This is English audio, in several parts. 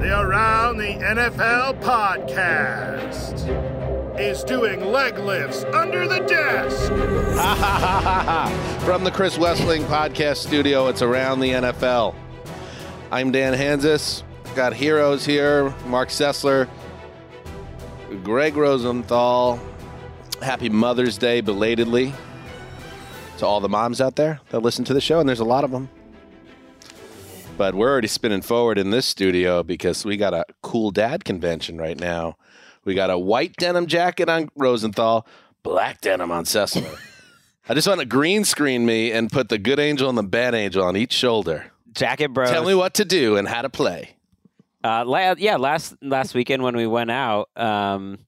The Around the NFL podcast is doing leg lifts under the desk. From the Chris Wesseling podcast studio, it's Around the NFL. I'm Dan Hanzus. Got heroes here Marc Sessler, Gregg Rosenthal. Happy Mother's Day belatedly to all the moms out there that listen to the show, and there's a lot of them. But we're already spinning forward in this studio because we got a cool dad convention right now. We got a white denim jacket on Rosenthal, black denim on Sessler. I just want to green screen me and put the good angel and the bad angel on each shoulder. Jacket bro. Tell me what to do and how to play. Uh, la- yeah, last last weekend when we went out, um,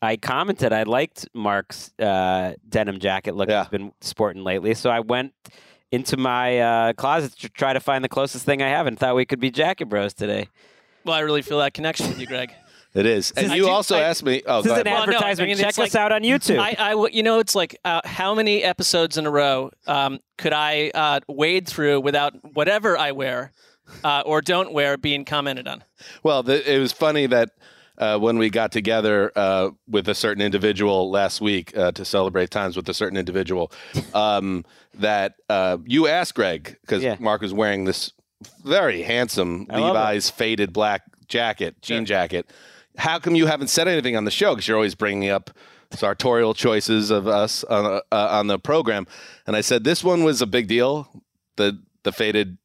I commented I liked Marc's uh, denim jacket look Yeah. he's been sporting lately. So I went into my uh, closet to try to find the closest thing I have and thought we could be Jacket Bros today. Well, I really feel that connection with you, Gregg. It is. And I you do- also I- asked me. Oh, This go is an ahead. Well, no, I advertisement. mean, Check us like- out on YouTube. I, I w- you know, it's like uh, how many episodes in a row um, could I uh, wade through without whatever I wear uh, or don't wear being commented on? Well, the, it was funny that uh, when we got together uh, with a certain individual last week uh, to celebrate times with a certain individual, um, that uh, you asked Greg because Yeah. Marc was wearing this very handsome I. Levi's faded black jacket, jean jacket. How come you haven't said anything on the show? Because you're always bringing up sartorial choices of us on, uh, on the program. And I said this one was a big deal, the the faded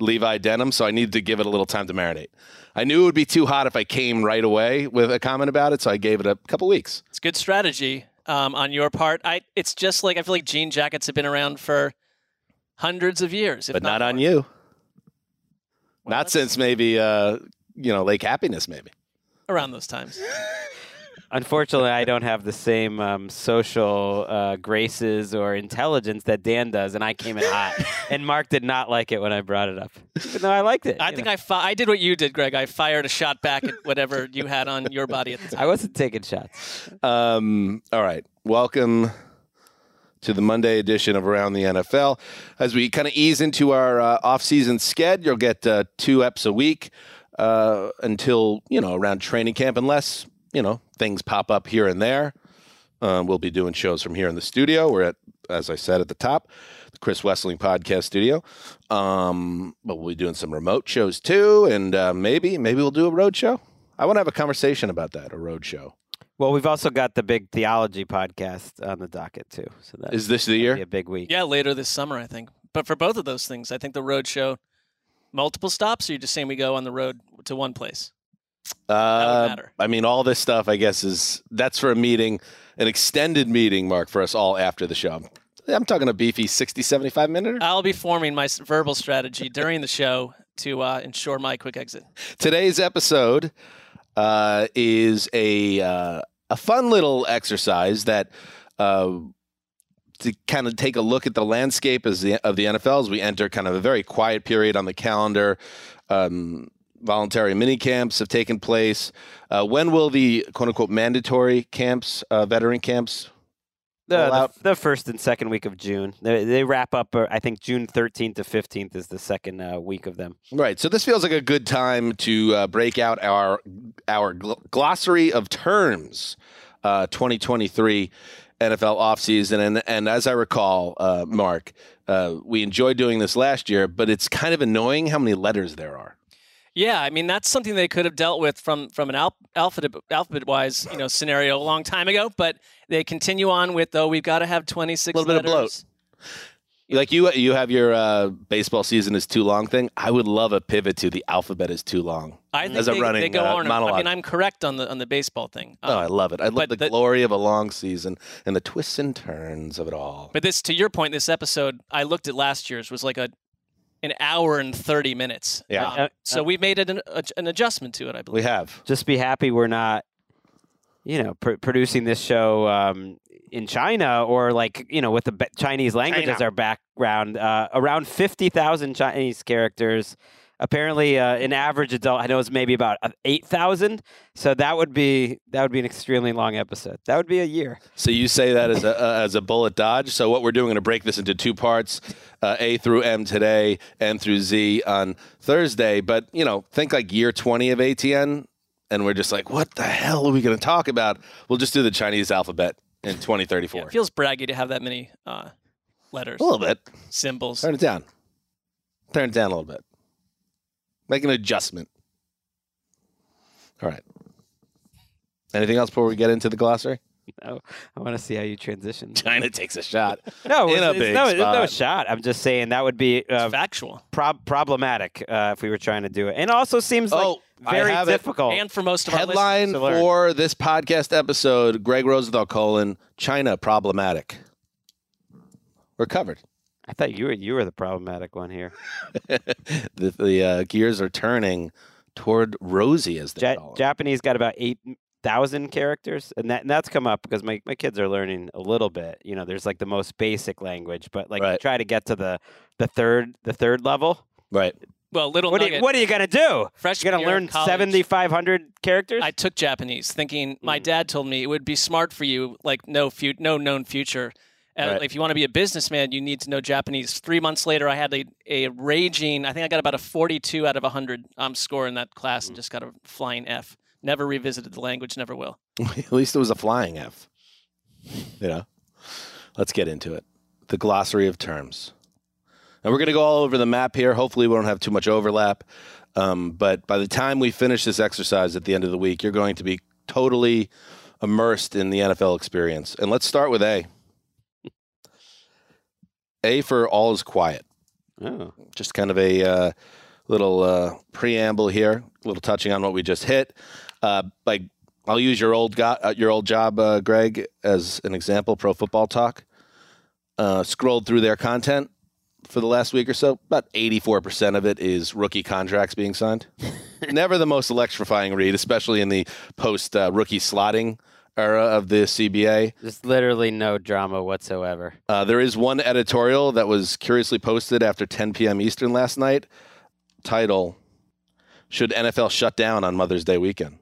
Levi denim, so I needed to give it a little time to marinate. I knew it would be too hot if I came right away with a comment about it, so I gave it a couple weeks. It's good strategy um, on your part. I. It's just like I feel like jean jackets have been around for hundreds of years, if But not on you. Well, not since maybe uh, you know, Lake Happiness maybe. around those times. Unfortunately, I don't have the same um, social uh, graces or intelligence that Dan does, and I came in hot. and Marc did not like it when I brought it up, even though I liked it. I think know. I fi- I did what you did, Gregg. I fired a shot back at whatever you had on your body at the time. I wasn't taking shots. Um, all right. Welcome to the Monday edition of Around the NFL. As we kind of ease into our uh, off-season sked, you'll get uh, two eps a week uh, until you know around training camp, unless you know things pop up here and there. Um, we'll be doing shows from here in the studio. We're at, as I said at the top, the Chris Wesseling Podcast Studio. Um, but we'll be doing some remote shows too, and uh, maybe maybe we'll do a road show. I want to have a conversation about that, a road show. Well, we've also got the big theology podcast on the docket too. So that Is this the be year? a big week. Yeah, later this summer, I think. But for both of those things, I think the road show multiple stops. Or you're just saying we go on the road to one place. Uh. I mean, all this stuff, I guess, is that's for a meeting, an extended meeting, Marc, for us all after the show. I'm talking a beefy 60, 75 minute. I'll be forming my verbal strategy during the show to uh, ensure my quick exit. Today's episode uh, is a uh, a fun little exercise that uh, to kind of take a look at the landscape as the, of the NFL as we enter kind of a very quiet period on the calendar. Um, voluntary mini camps have taken place. Uh, when will the quote unquote mandatory camps, uh, veteran camps? The, the, the first and second week of June. They, they wrap up. Uh, I think June 13th to 15th is the second uh, week of them. Right. So this feels like a good time to uh, break out our our gl- glossary of terms, uh, 2023 NFL offseason. And and as I recall, uh, Marc, uh, we enjoyed doing this last year, but it's kind of annoying how many letters there are. Yeah, I mean that's something they could have dealt with from from an al- alphabet alphabet wise you know scenario a long time ago, but they continue on with though we've got to have twenty six. Little bit of bloat. Like you, you have your uh, baseball season is too long thing. I would love a pivot to the alphabet is too long. I think as a they, running they go uh, on. monologue. I mean, I'm correct on the on the baseball thing. oh, I Um, love it. I love the, the- glory of a long season and the twists and turns of it all. But this, to your point, this episode I looked at last year's was like a an hour and 30 minutes. Yeah. Um, Uh, so we've made an, an adjustment to it, I believe. We have. Just be happy we're not, you know, pr- producing this show um, in China or like you know with the ba- Chinese language China. as our background. Uh, around fifty thousand Chinese characters. Apparently, uh, an average adult I know is maybe about uh, eight thousand. So that would be that would be an extremely long episode. That would be a year. So you say that as a uh, as a bullet dodge. So what we're doing, we're going to break this into two parts: uh, A through M today, N through Z on Thursday. But you know, think like year twenty of ATN, and we're just like, what the hell are we going to talk about? We'll just do the Chinese alphabet in twenty thirty four. Yeah, it feels braggy to have that many uh, letters, a little bit. symbols. Turn it down. Turn it down a little bit. Make an adjustment. All right. Anything else before we get into the glossary? No, I want to see how you transition. China takes a shot. No, In it's, a it's big no, it's no shot. I'm just saying that would be uh, It's factual. prob- problematic uh, if we were trying to do it, and also seems Oh, I very have it. difficult. And for most of our Headline for this podcast episode: Gregg Rosenthal colon China problematic. We're covered. I thought you were you were the problematic one here. the the uh, gears are turning toward Rosie, as they Ja- call it. Japanese got about eight thousand characters, and that and that's come up because my, my kids are learning a little bit. You know, there's like the most basic language, but like Right. try to get to the the third the third level. right. Well, little What are, you, what are you gonna do? You freshman gonna learn seventy five hundred characters? I took Japanese, thinking my Mm. dad told me it would be smart for you, like no fu- no known future. Uh, Right. If you want to be a businessman, you need to know Japanese. Three months later, I had a, a raging. I think I got about a forty-two out of hundred um, score in that class, and just got a flying F. Never revisited the language. Never will. At least it was a flying F. You know. Let's get into it. The glossary of terms. And we're going to go all over the map here. Hopefully, we don't have too much overlap. Um, but by the time we finish this exercise at the end of the week, you're going to be totally immersed in the NFL experience. And let's start with A. A for all is quiet. oh. Just kind of a uh, little uh, preamble here, a little touching on what we just hit. Uh, like I'll use your old go- uh, your old job, uh, Gregg, as an example. Pro Football Talk. Uh, scrolled through their content for the last week or so. About eighty four percent of it is rookie contracts being signed. Never the most electrifying read, especially in the post uh, rookie slotting era of the CBA. Just literally no drama whatsoever. Uh, there is one editorial that was curiously posted after 10 p.m. Eastern last night. Title: Should NFL shut down on Mother's Day weekend?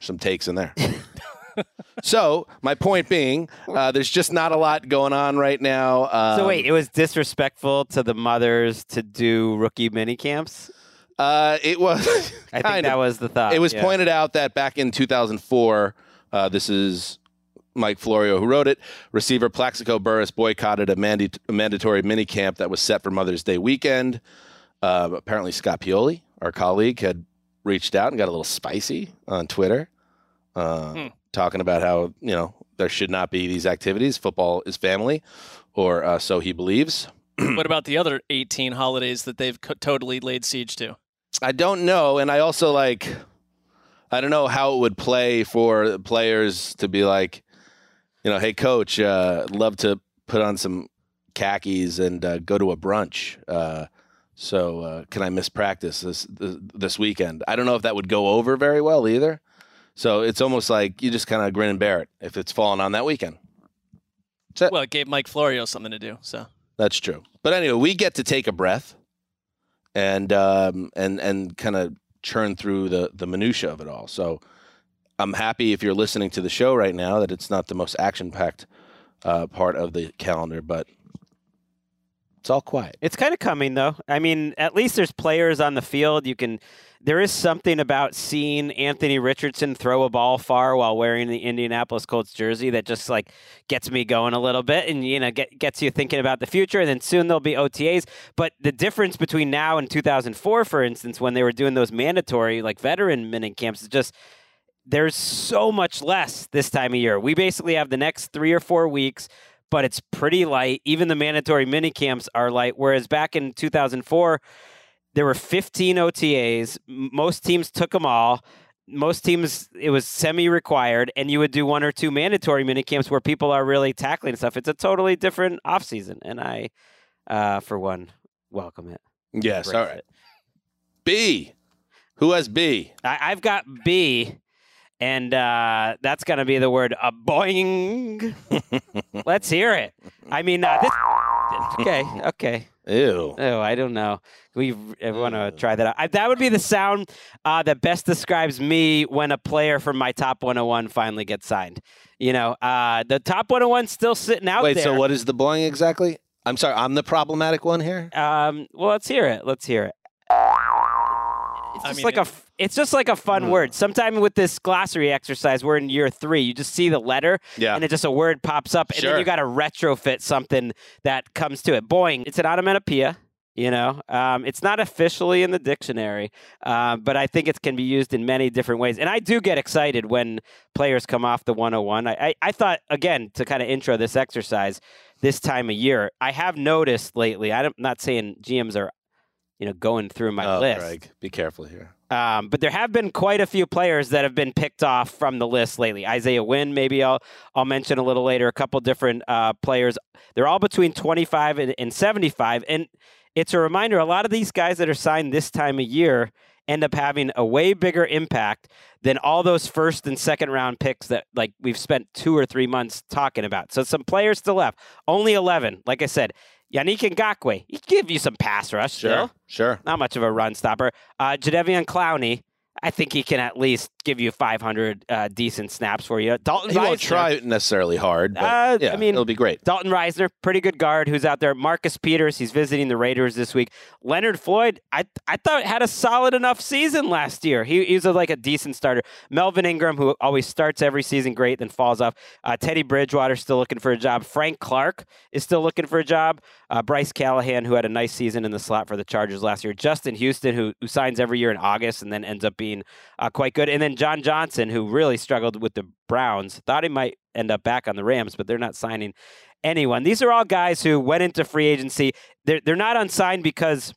Some takes in there. so my point being, uh, there's just not a lot going on right now. Um, so wait, it was disrespectful to the mothers to do rookie mini camps. uh, it was. I think that of. was the thought. It was yeah. pointed out that back in 2004, uh, this is Mike Florio who wrote it. Receiver Plaxico Burress boycotted a, mandi- a mandatory mini camp that was set for Mother's Day weekend. Uh, apparently, Scott Pioli, our colleague, had reached out and got a little spicy on Twitter, uh, Hmm. talking about how you know there should not be these activities. Football is family, or uh, so he believes. what about the other 18 holidays that they've co- totally laid siege to? I don't know, and I also like I don't know how it would play for players to be like, you know, hey coach, uh, love to put on some khakis and uh, go to a brunch. Uh, so uh, can I miss practice this, this weekend? I don't know if that would go over very well either. So it's almost like you just kind of grin and bear it if it's falling on that weekend. Well, it gave Mike Florio something to do. So That's true. But anyway, we get to take a breath and um, and and kind of churn through the the minutia of it all. So I'm happy if you're listening to the show right now that it's not the most action packed uh, part of the calendar, but it's all quiet. It's kind of coming though. I mean, at least there's players on the field. You can. There is something about seeing Anthony Richardson throw a ball far while wearing the Indianapolis Colts jersey that just like gets me going a little bit, and you know, get, gets you thinking about the future. And then soon there'll be OTAs. But the difference between now and 2004, for instance, when they were doing those mandatory like veteran mini camps, is just there's so much less this time of year. We basically have the next three or four weeks, but it's pretty light. Even the mandatory mini camps are light. Whereas back in 2004, there were 15 OTAs. Most teams took them all. Most teams, it was semi required, and you would do one or two mandatory mini camps where people are really tackling stuff. It's a totally different offseason, and I, uh, for one, welcome it. Yes. embrace All right. it. B. Who has B? I, I've got B, and uh, that's going to be the word uh, boing. Let's hear it. I mean, uh, this. Okay, okay. Ew. Oh, I don't know. We want to try that out. I, that would be the sound uh, that best describes me when a player from my top 101 finally gets signed. You know, uh, the top 101 still sitting out Wait. there. So what is the boing exactly? I'm sorry. I'm the problematic one here. Um, well, let's hear it. Let's hear it. It's I just mean, like a. it- It's just like a fun Hmm. word. Sometime with this glossary exercise, we're in year three. You just see the letter, Yeah. and it just a word pops up, and Sure. then you got to retrofit something that comes to it. Boing. It's an onomatopoeia. You know, um, it's not officially in the dictionary, uh, but I think it can be used in many different ways. And I do get excited when players come off the 101. I, I, I thought, again, to kind of intro this exercise, this time of year, I have noticed lately. I'm not saying GMs are, you know, going through my oh, list, Gregg, be careful here. um, but there have been quite a few players that have been picked off from the list lately. Isaiah Wynn, maybe I'll I'll mention a little later. A couple different uh, players. They're all between 25 and, and 75, and it's a reminder. A lot of these guys that are signed this time of year end up having a way bigger impact than all those first and second round picks that like we've spent two or three months talking about. So some players still left. Only 11. Like I said, Yannick Ngakoue, he give you some pass rush still Sure. Sure. not much of a run stopper. Uh, Jadeveon Clowney, I think he can at least give you 500 uh, decent snaps for you. Dalton He won't Risner- try necessarily hard, but Uh, yeah, I mean- it'll be great. Dalton Risner, pretty good guard who's out there. Marcus Peters, he's visiting the Raiders this week. Leonard Floyd, I I thought had a solid enough season last year. He, was a, like a decent starter. Melvin Ingram, who always starts every season great, then falls off. Uh, Teddy Bridgewater still looking for a job. Frank Clark is still looking for a job. Uh, Bryce Callahan, who had a nice season in the slot for the Chargers last year. Justin Houston, who, who signs every year in August and then ends up being uh, quite good. And then John Johnson, who really struggled with the Browns. Thought he might end up back on the Rams, but they're not signing anyone. These are all guys who went into free agency. They're they're not unsigned because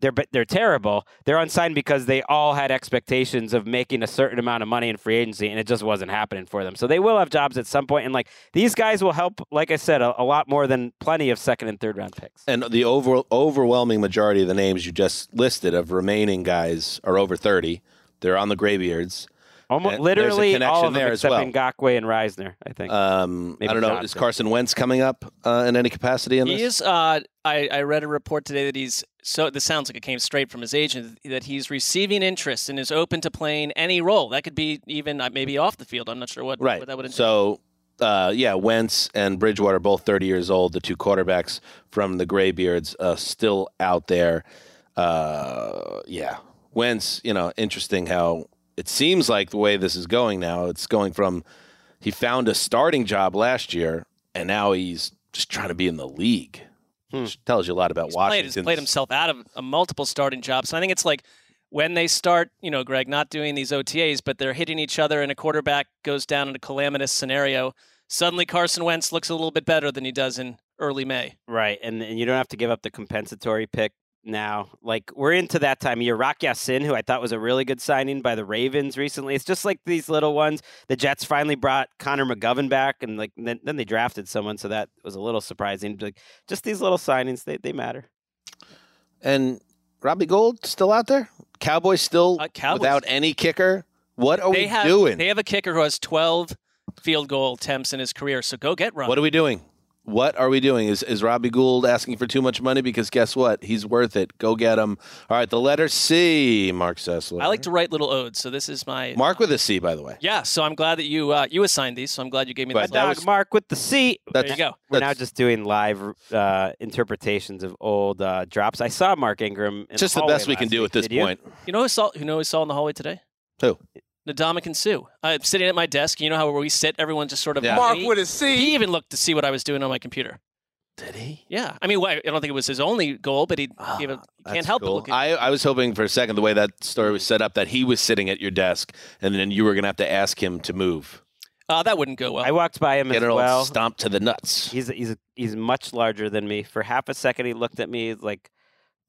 they're they're terrible. They're unsigned because they all had expectations of making a certain amount of money in free agency, and it just wasn't happening for them. So they will have jobs at some point, and like these guys will help. Like I said, a, a lot more than plenty of second and third round picks. And the over, overwhelming majority of the names you just listed of remaining guys are over 30. They're on the graybeards. Almost And there's a literally connection all of them there as except well. Ngakoue and Risner. I think. Um, I don't know. Is Carson Wentz coming up uh, in any capacity in He this? is. Uh, I, I read a report today that he's so. This sounds like it came straight from his agent that he's receiving interest and is open to playing any role. That could be even uh, maybe off the field. I'm not sure what, Right. what that would entail. So, uh, yeah, Wentz and Bridgewater, both 30 years old, the two quarterbacks from the Graybeards, uh, still out there. Uh, yeah, Wentz, you know, interesting how it seems like the way this is going now, it's going from he found a starting job last year, and now he's just trying to be in the league. Hmm. Which tells you a lot about he's played, Washington. played himself out of a multiple starting jobs. And I think it's like when they start, you know, Gregg, not doing these OTAs, but they're hitting each other and a quarterback goes down in a calamitous scenario. Suddenly Carson Wentz looks a little bit better than he does in early May. Right, and, and you don't have to give up the compensatory pick now. Like we're into that time of year. Rock Ya-Sin, who I thought was a really good signing by the Ravens recently. It's just like these little ones. The Jets finally brought Connor McGovern back, and like then, then they drafted someone, so that was a little surprising. Like just these little signings, they they matter. and Robbie Gould still out there? Cowboys still Uh, Cowboys- without any kicker? What are they we have doing? they have a kicker who has 12 field goal attempts in his career. So go get Rob. What are we doing? What are we doing? Is is Robbie Gould asking for too much money? Because guess what? He's worth it. Go get him. All right, the letter C, Marc Sessler. I like to write little odes, so this is my Mark with a C, by the way. Yeah, so I'm glad that you uh, you assigned these. So I'm glad you gave me Right, the that Dog was- Mark with the C. There you go. We're now that's- just doing live uh, interpretations of old uh, drops. I saw Mark Ingram. In Just the hallway best we can last do week. at this Did you? point. You know who saw who know who saw in the hallway today? Who? Ndamukong Suh. I'm sitting at my desk. You know how where we sit, everyone just sort of Yeah. Mark Mark with a C. He even looked to see what I was doing on my computer. Did he? Yeah, I mean, well, I don't think it was his only goal, but he gave a, can't help cool. but look. At, I, I was hoping for a second the way that story was set up that he was sitting at your desk and then you were going to have to ask him to move. uh, that wouldn't go well. I walked by him Get as it all well. stomped to the nuts. He's he's he's much larger than me. For half a second, he looked at me like,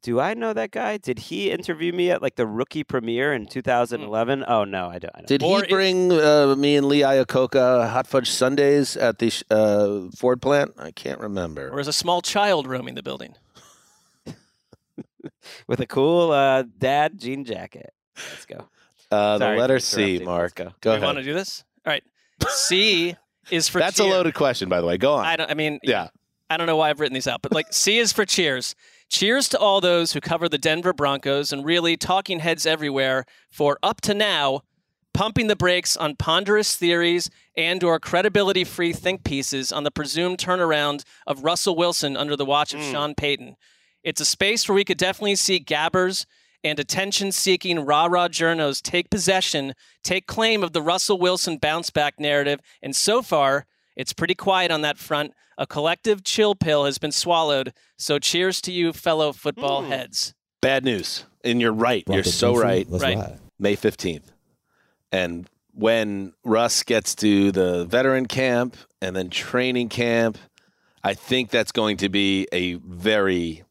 "Do I know that guy? Did he interview me at like the rookie premiere in 2011?" Oh no, I don't. I don't. Did Or he it- bring uh, me and Lee Iacocca hot fudge sundaes at the uh, Ford plant? I can't remember. or is a small child roaming the building? with a cool uh, dad jean jacket. Let's go. Uh, the Sorry for letter C, interrupting. Marc. Let's go. Go we ahead. want to do this? All right. C is for That's a loaded question, by the way. Go on. I don't. I mean, yeah. I don't know why I've written these out, but like C is for cheers. Cheers to all those who cover the Denver Broncos and really talking heads everywhere for up to now pumping the brakes on ponderous theories and or credibility free think pieces on the presumed turnaround of Russell Wilson under the watch of Hmm. Sean Payton. It's a space where we could definitely see gabbers and attention seeking rah rah journos take possession, take claim of the Russell Wilson bounce back narrative, and so far, it's pretty quiet on that front. A collective chill pill has been swallowed. So cheers to you, fellow football Hmm. heads. Bad news. And you're right. You're so beefing? right. Let's Right. May 15th. And when Russ gets to the veteran camp and then training camp, I think that's going to be a very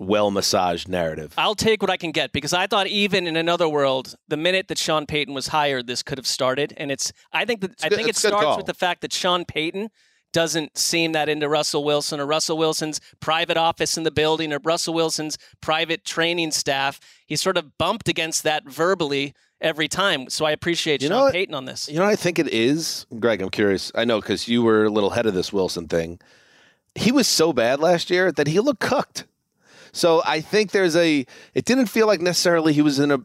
well massaged narrative. I'll take what I can get because I thought even in another world, the minute that Sean Payton was hired, this could have started. And it's I think that I good- think it it's starts call. with the fact that Sean Payton doesn't seem that into Russell Wilson or Russell Wilson's private office in the building or Russell Wilson's private training staff. He's sort of bumped against that verbally every time. So I appreciate You know Sean what? Payton on this. You know, I think it is, Gregg. I'm curious. I know because you were a little ahead of this Wilson thing. He was so bad last year that he looked cooked. So I think there's a. It didn't feel like necessarily he was in a.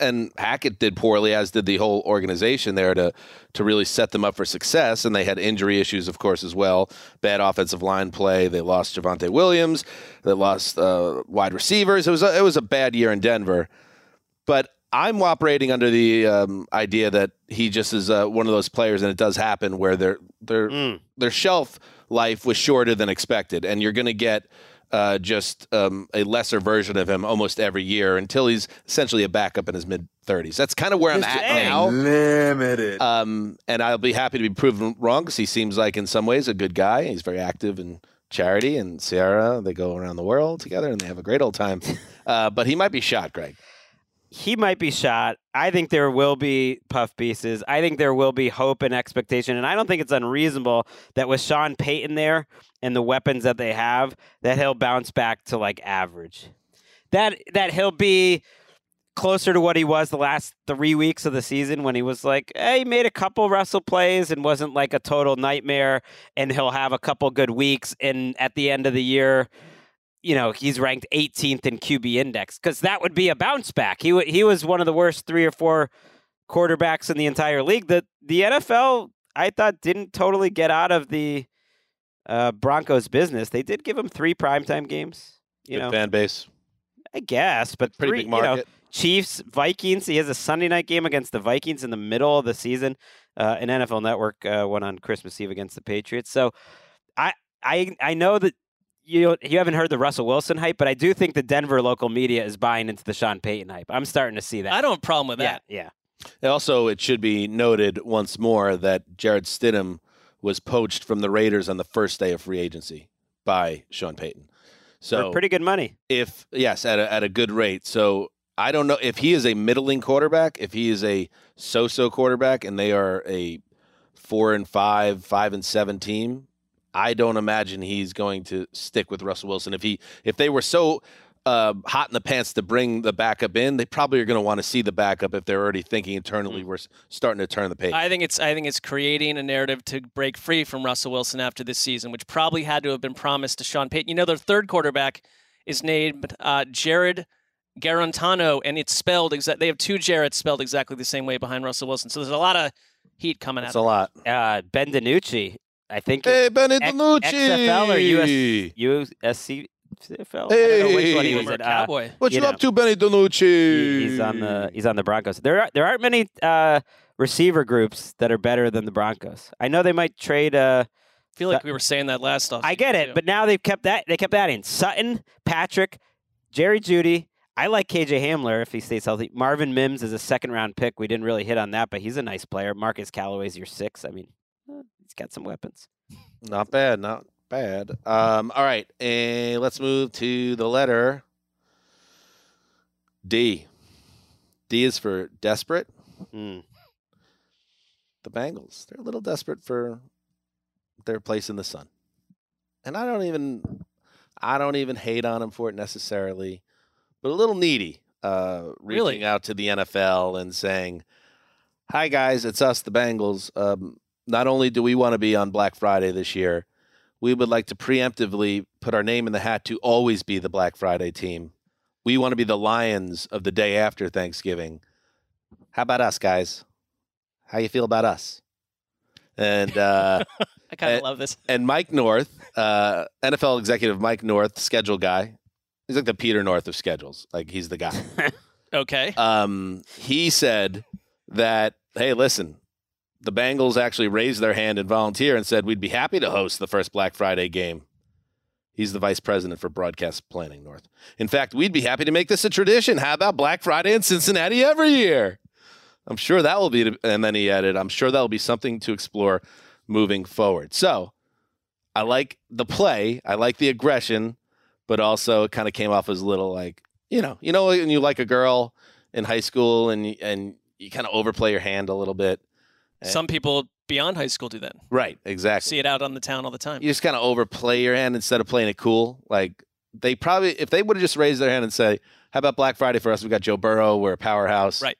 And Hackett did poorly, as did the whole organization there to to really set them up for success. And they had injury issues, of course, as well. Bad offensive line play. They lost Javonte Williams. They lost uh, wide receivers. It was a, it was a bad year in Denver. But I'm operating under the um, idea that he just is uh, one of those players, and it does happen where their their Mm. their shelf life was shorter than expected, and you're going to get uh, just um, a lesser version of him almost every year until he's essentially a backup in his mid 30s. That's kind of where I'm at Dang. now. Limited. Um, and I'll be happy to be proven wrong because he seems like, in some ways, a good guy. He's very active in charity and Ciara. They go around the world together and they have a great old time. Uh, but he might be shot, Gregg. he might be shot. I think there will be puff pieces. I think there will be hope and expectation. And I don't think it's unreasonable that with Sean Payton there and the weapons that they have, that he'll bounce back to like average. That that he'll be closer to what he was the last three weeks of the season when he was like, hey, he made a couple wrestle plays and wasn't like a total nightmare. And he'll have a couple good weeks. And at the end of the year, you know he's ranked 18th in QB index because that would be a bounce back. He wa he was one of the worst three or four quarterbacks in the entire league. The the NFL I thought didn't totally get out of the uh, Broncos business. They did give him three primetime games. You Good know, fan base. I guess, but Pretty three, big you know, market. Chiefs, Vikings. He has a Sunday night game against the Vikings in the middle of the season. Uh, an NFL Network uh, one on Christmas Eve against the Patriots. So, I I I know that you you haven't heard the Russell Wilson hype, but I do think the Denver local media is buying into the Sean Payton hype. I'm starting to see that. I don't have a problem with yeah, that. yeah. Also, it should be noted once more that Jarrett Stidham was poached from the Raiders on the first day of free agency by Sean Payton. For So pretty good money. if yes, at a, at a good rate. So I don't know if he is a middling quarterback, if he is a so-so quarterback, and they are a four and five, five and seven team. I don't imagine he's going to stick with Russell Wilson. If he if they were so uh, hot in the pants to bring the backup in, they probably are going to want to see the backup if they're already thinking internally. We're starting to turn the page. I think it's I think it's creating a narrative to break free from Russell Wilson after this season, which probably had to have been promised to Sean Payton. You know, their third quarterback is named uh, Jarrett Guarantano, and it's spelled exact. They have two Jareds spelled exactly the same way behind Russell Wilson. So there's a lot of heat coming That's at a lot. Uh, ben DiNucci, I think Hey, Benny X- DiNucci. XFL or US USC CFL. I don't know which one he Hey. was Former at. Uh, Cowboy. What you, you know, up to, Benny DiNucci? he- he's on the he's on the Broncos. There are, there aren't many uh, receiver groups that are better than the Broncos. I know they might trade. Uh, I feel like we were saying that last off. I get it, but now they've kept that they kept adding Sutton, Patrick, Jerry Jeudy. I like KJ Hamler if he stays healthy. Marvin Mims is a second round pick. We didn't really hit on that, but he's a nice player. Marquez Callaway's your six. I mean, eh, he's got some weapons. Not bad, not bad. Um, all right, and let's move to the letter D. D is for desperate. Mm. The Bengals, they're a little desperate for their place in the sun. And I don't even I don't even hate on them for it necessarily, but a little needy. Uh, reaching Really? out to the NFL and saying, "Hi guys, it's us, the Bengals. Um, not only do we want to be on Black Friday this year, we would like to preemptively put our name in the hat to always be the Black Friday team. We want to be the Lions of the day after Thanksgiving. How about us, guys? How you feel about us?" And uh, I kind of love this. and Mike North, uh, NFL executive Mike North, schedule guy. He's like the Peter North of schedules. Like he's the guy. Okay. um, he said that, hey, listen, the Bengals actually raised their hand and volunteer and said we'd be happy to host the first Black Friday game. He's the vice president for broadcast planning, North. In fact, we'd be happy to make this a tradition. How about Black Friday in Cincinnati every year? I'm sure that will be, and then he added, I'm sure that will be something to explore moving forward. So I like the play, I like the aggression, but also it kind of came off as a little like, you know, you know, when you like a girl in high school and and you kind of overplay your hand a little bit. Eh. Some people beyond high school do that. Right, exactly. See it out on the town all the time. You just kind of overplay your hand instead of playing it cool. Like they probably, if they would have just raised their hand and say, "How about Black Friday for us? We got Joe Burrow. We're a powerhouse." Right.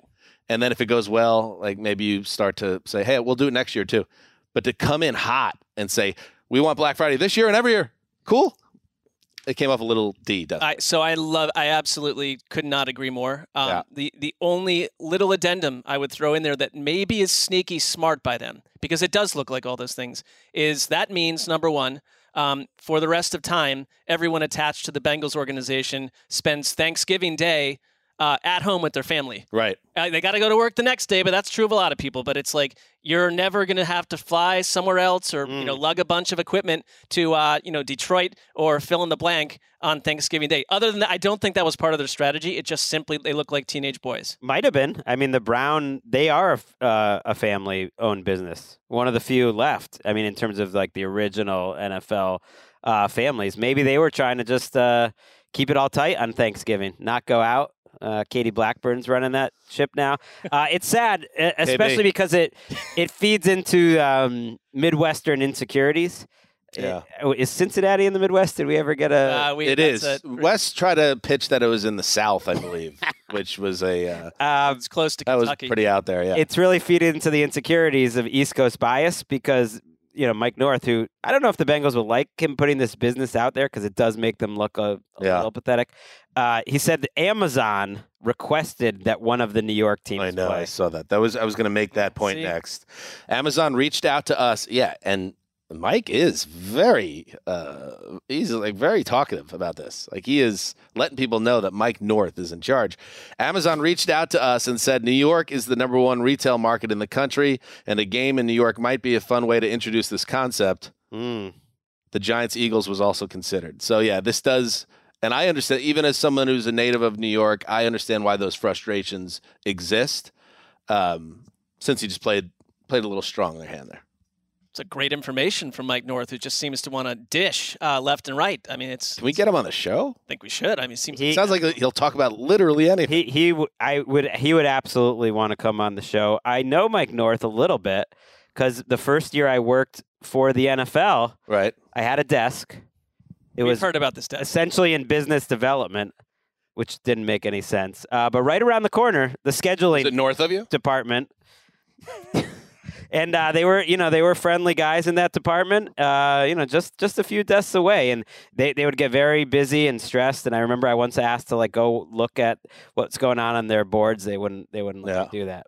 And then if it goes well, like maybe you start to say, "Hey, we'll do it next year too." But to come in hot and say, "We want Black Friday this year and every year," cool. It came off a little D. it? So I love. I absolutely could not agree more. Um, Yeah. The the only little addendum I would throw in there that maybe is sneaky smart by them because it does look like all those things is that means number one. Um, for the rest of time, everyone attached to the Bengals organization spends Thanksgiving Day uh, at home with their family. right. Uh, they got to go to work the next day, but that's true of a lot of people. But it's like you're never going to have to fly somewhere else or you know lug a bunch of equipment to uh, you know Detroit or fill in the blank on Thanksgiving Day. Other than that, I don't think that was part of their strategy. It just simply they look like teenage boys. Might have been. I mean, the Brown, they are a, uh, a family owned business. One of the few left. I mean, in terms of like the original NFL uh, families, maybe they were trying to just uh, keep it all tight on Thanksgiving, not go out. Uh, Katie Blackburn's running that ship now. Uh, it's sad, especially because it it feeds into um, Midwestern insecurities. Yeah. Uh, Is Cincinnati in the Midwest? Did we ever get a? Uh, we, It that's is. a- Wes tried to pitch that it was in the South, I believe, which was a uh, uh, it's close to that was pretty out there. Yeah. it's really feeding into the insecurities of East Coast bias because you know Mike North, who I don't know if the Bengals would like him putting this business out there because it does make them look a, a Yeah. little pathetic. Uh, he said that Amazon requested that one of the New York teams I know. play. I saw that. That was I was going to make that point See? next. Amazon reached out to us. Yeah, and Mike is very uh he's like very talkative about this. Like he is letting people know that Mike North is in charge. Amazon reached out to us and said New York is the number one retail market in the country and a game in New York might be a fun way to introduce this concept. Mm. The Giants Eagles was also considered. So yeah, this does and I understand even as someone who's a native of New York, I understand why those frustrations exist. Um, since he just played played a little strong in their hand there. It's a great information from Mike North, who just seems to want to dish uh, left and right. I mean, it's. Can we get him on the show? I think we should. I mean, it seems. He- Sounds like he'll talk about literally anything. He he w- I would he would absolutely want to come on the show. I know Mike North a little bit because the first year I worked for the NFL, Right. I had a desk. It We've was heard about this desk. essentially in business development, which didn't make any sense. Uh, but right around the corner, the scheduling Is it north of you? department. and uh, they were, you know, they were friendly guys in that department. Uh, you know, just just a few desks away, and they, they would get very busy and stressed. And I remember I once asked to like go look at what's going on on their boards. They wouldn't they wouldn't let me do that.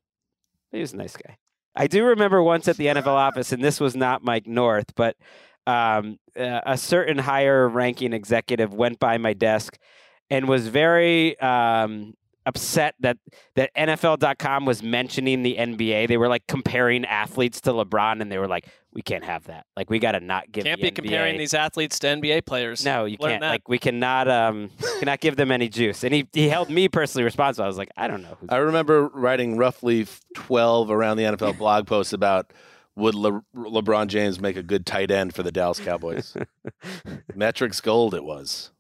He was a nice guy. I do remember once at the NFL office, and this was not Mike North, but um, uh, a certain higher ranking executive went by my desk and was very um, upset that that NFL.com was mentioning the NBA. They were like comparing athletes to LeBron, and they were like, "We can't have that. Like, we got to not give." Can't the be comparing these athletes to NBA players. No, you Learn can't. that. Like, we cannot. Um, cannot give them any juice. And he he held me personally responsible. I was like, I don't know. Who's I remember writing roughly 12 around the NFL blog posts about would Le- LeBron James make a good tight end for the Dallas Cowboys. Metrics gold it was.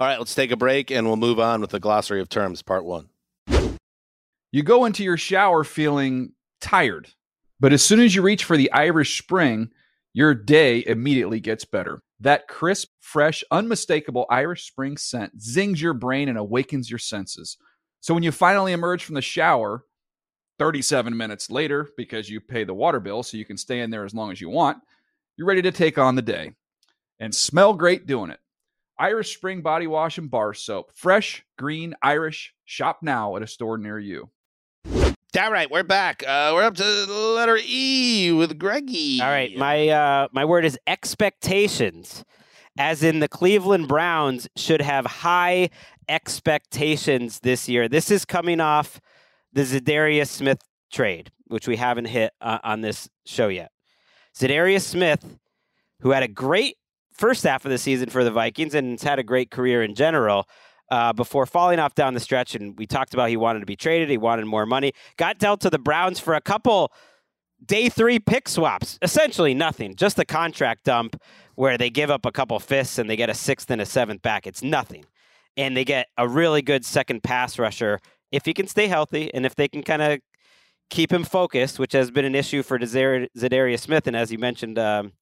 All right, let's take a break and we'll move on with the glossary of terms, part one. You go into your shower feeling tired, but as soon as you reach for the Irish Spring, your day immediately gets better. That crisp, fresh, unmistakable Irish Spring scent zings your brain and awakens your senses. So when you finally emerge from the shower 37 minutes later, because you pay the water bill so you can stay in there as long as you want, you're ready to take on the day and smell great doing it. Irish Spring Body Wash and Bar Soap. Fresh, green, Irish. Shop now at a store near you. All right, we're back. Uh, we're up to the letter E with Greggy. All right, my uh, my word is expectations, as in the Cleveland Browns should have high expectations this year. This is coming off the Za'Darius Smith trade, which we haven't hit uh, on this show yet. Za'Darius Smith, who had a great first half of the season for the Vikings and has had a great career in general, uh, before falling off down the stretch. And we talked about he wanted to be traded, he wanted more money. Got dealt to the Browns for a couple day three pick swaps. Essentially nothing, just a contract dump where they give up a couple fists and they get a sixth and a seventh back. It's nothing. And they get a really good second pass rusher if he can stay healthy and if they can kind of keep him focused, which has been an issue for Za'Darius Smith. And as you mentioned, um,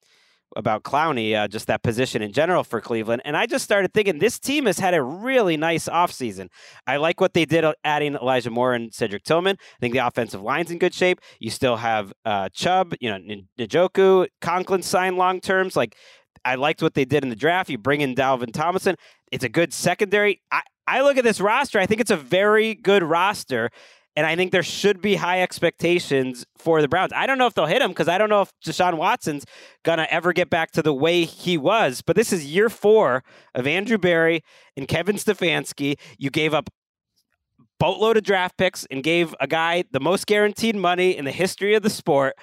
about Clowney, uh, just that position in general for Cleveland. And I just started thinking this team has had a really nice offseason. I like what they did uh, adding Elijah Moore and Cedric Tillman. I think the offensive line's in good shape. You still have uh, Chubb, you know, Njoku, Conklin signed long terms. Like, I liked what they did in the draft. You bring in Dalvin Tomlinson. It's a good secondary. I, I look at this roster. I think it's a very good roster. And I think there should be high expectations for the Browns. I don't know if they'll hit him because I don't know if Deshaun Watson's going to ever get back to the way he was. But this is year four of Andrew Berry and Kevin Stefanski. You gave up boatload of draft picks and gave a guy the most guaranteed money in the history of the sport.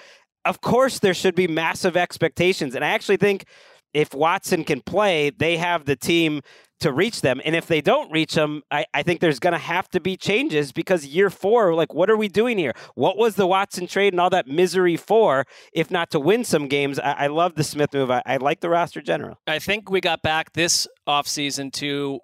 Of course, there should be massive expectations. And I actually think if Watson can play, they have the team to reach them. And if they don't reach them, I, I think there's going to have to be changes because year four, like, what are we doing here? What was the Watson trade and all that misery for, if not to win some games? I, I love the Smith move. I, I like the roster general. I think we got back this offseason to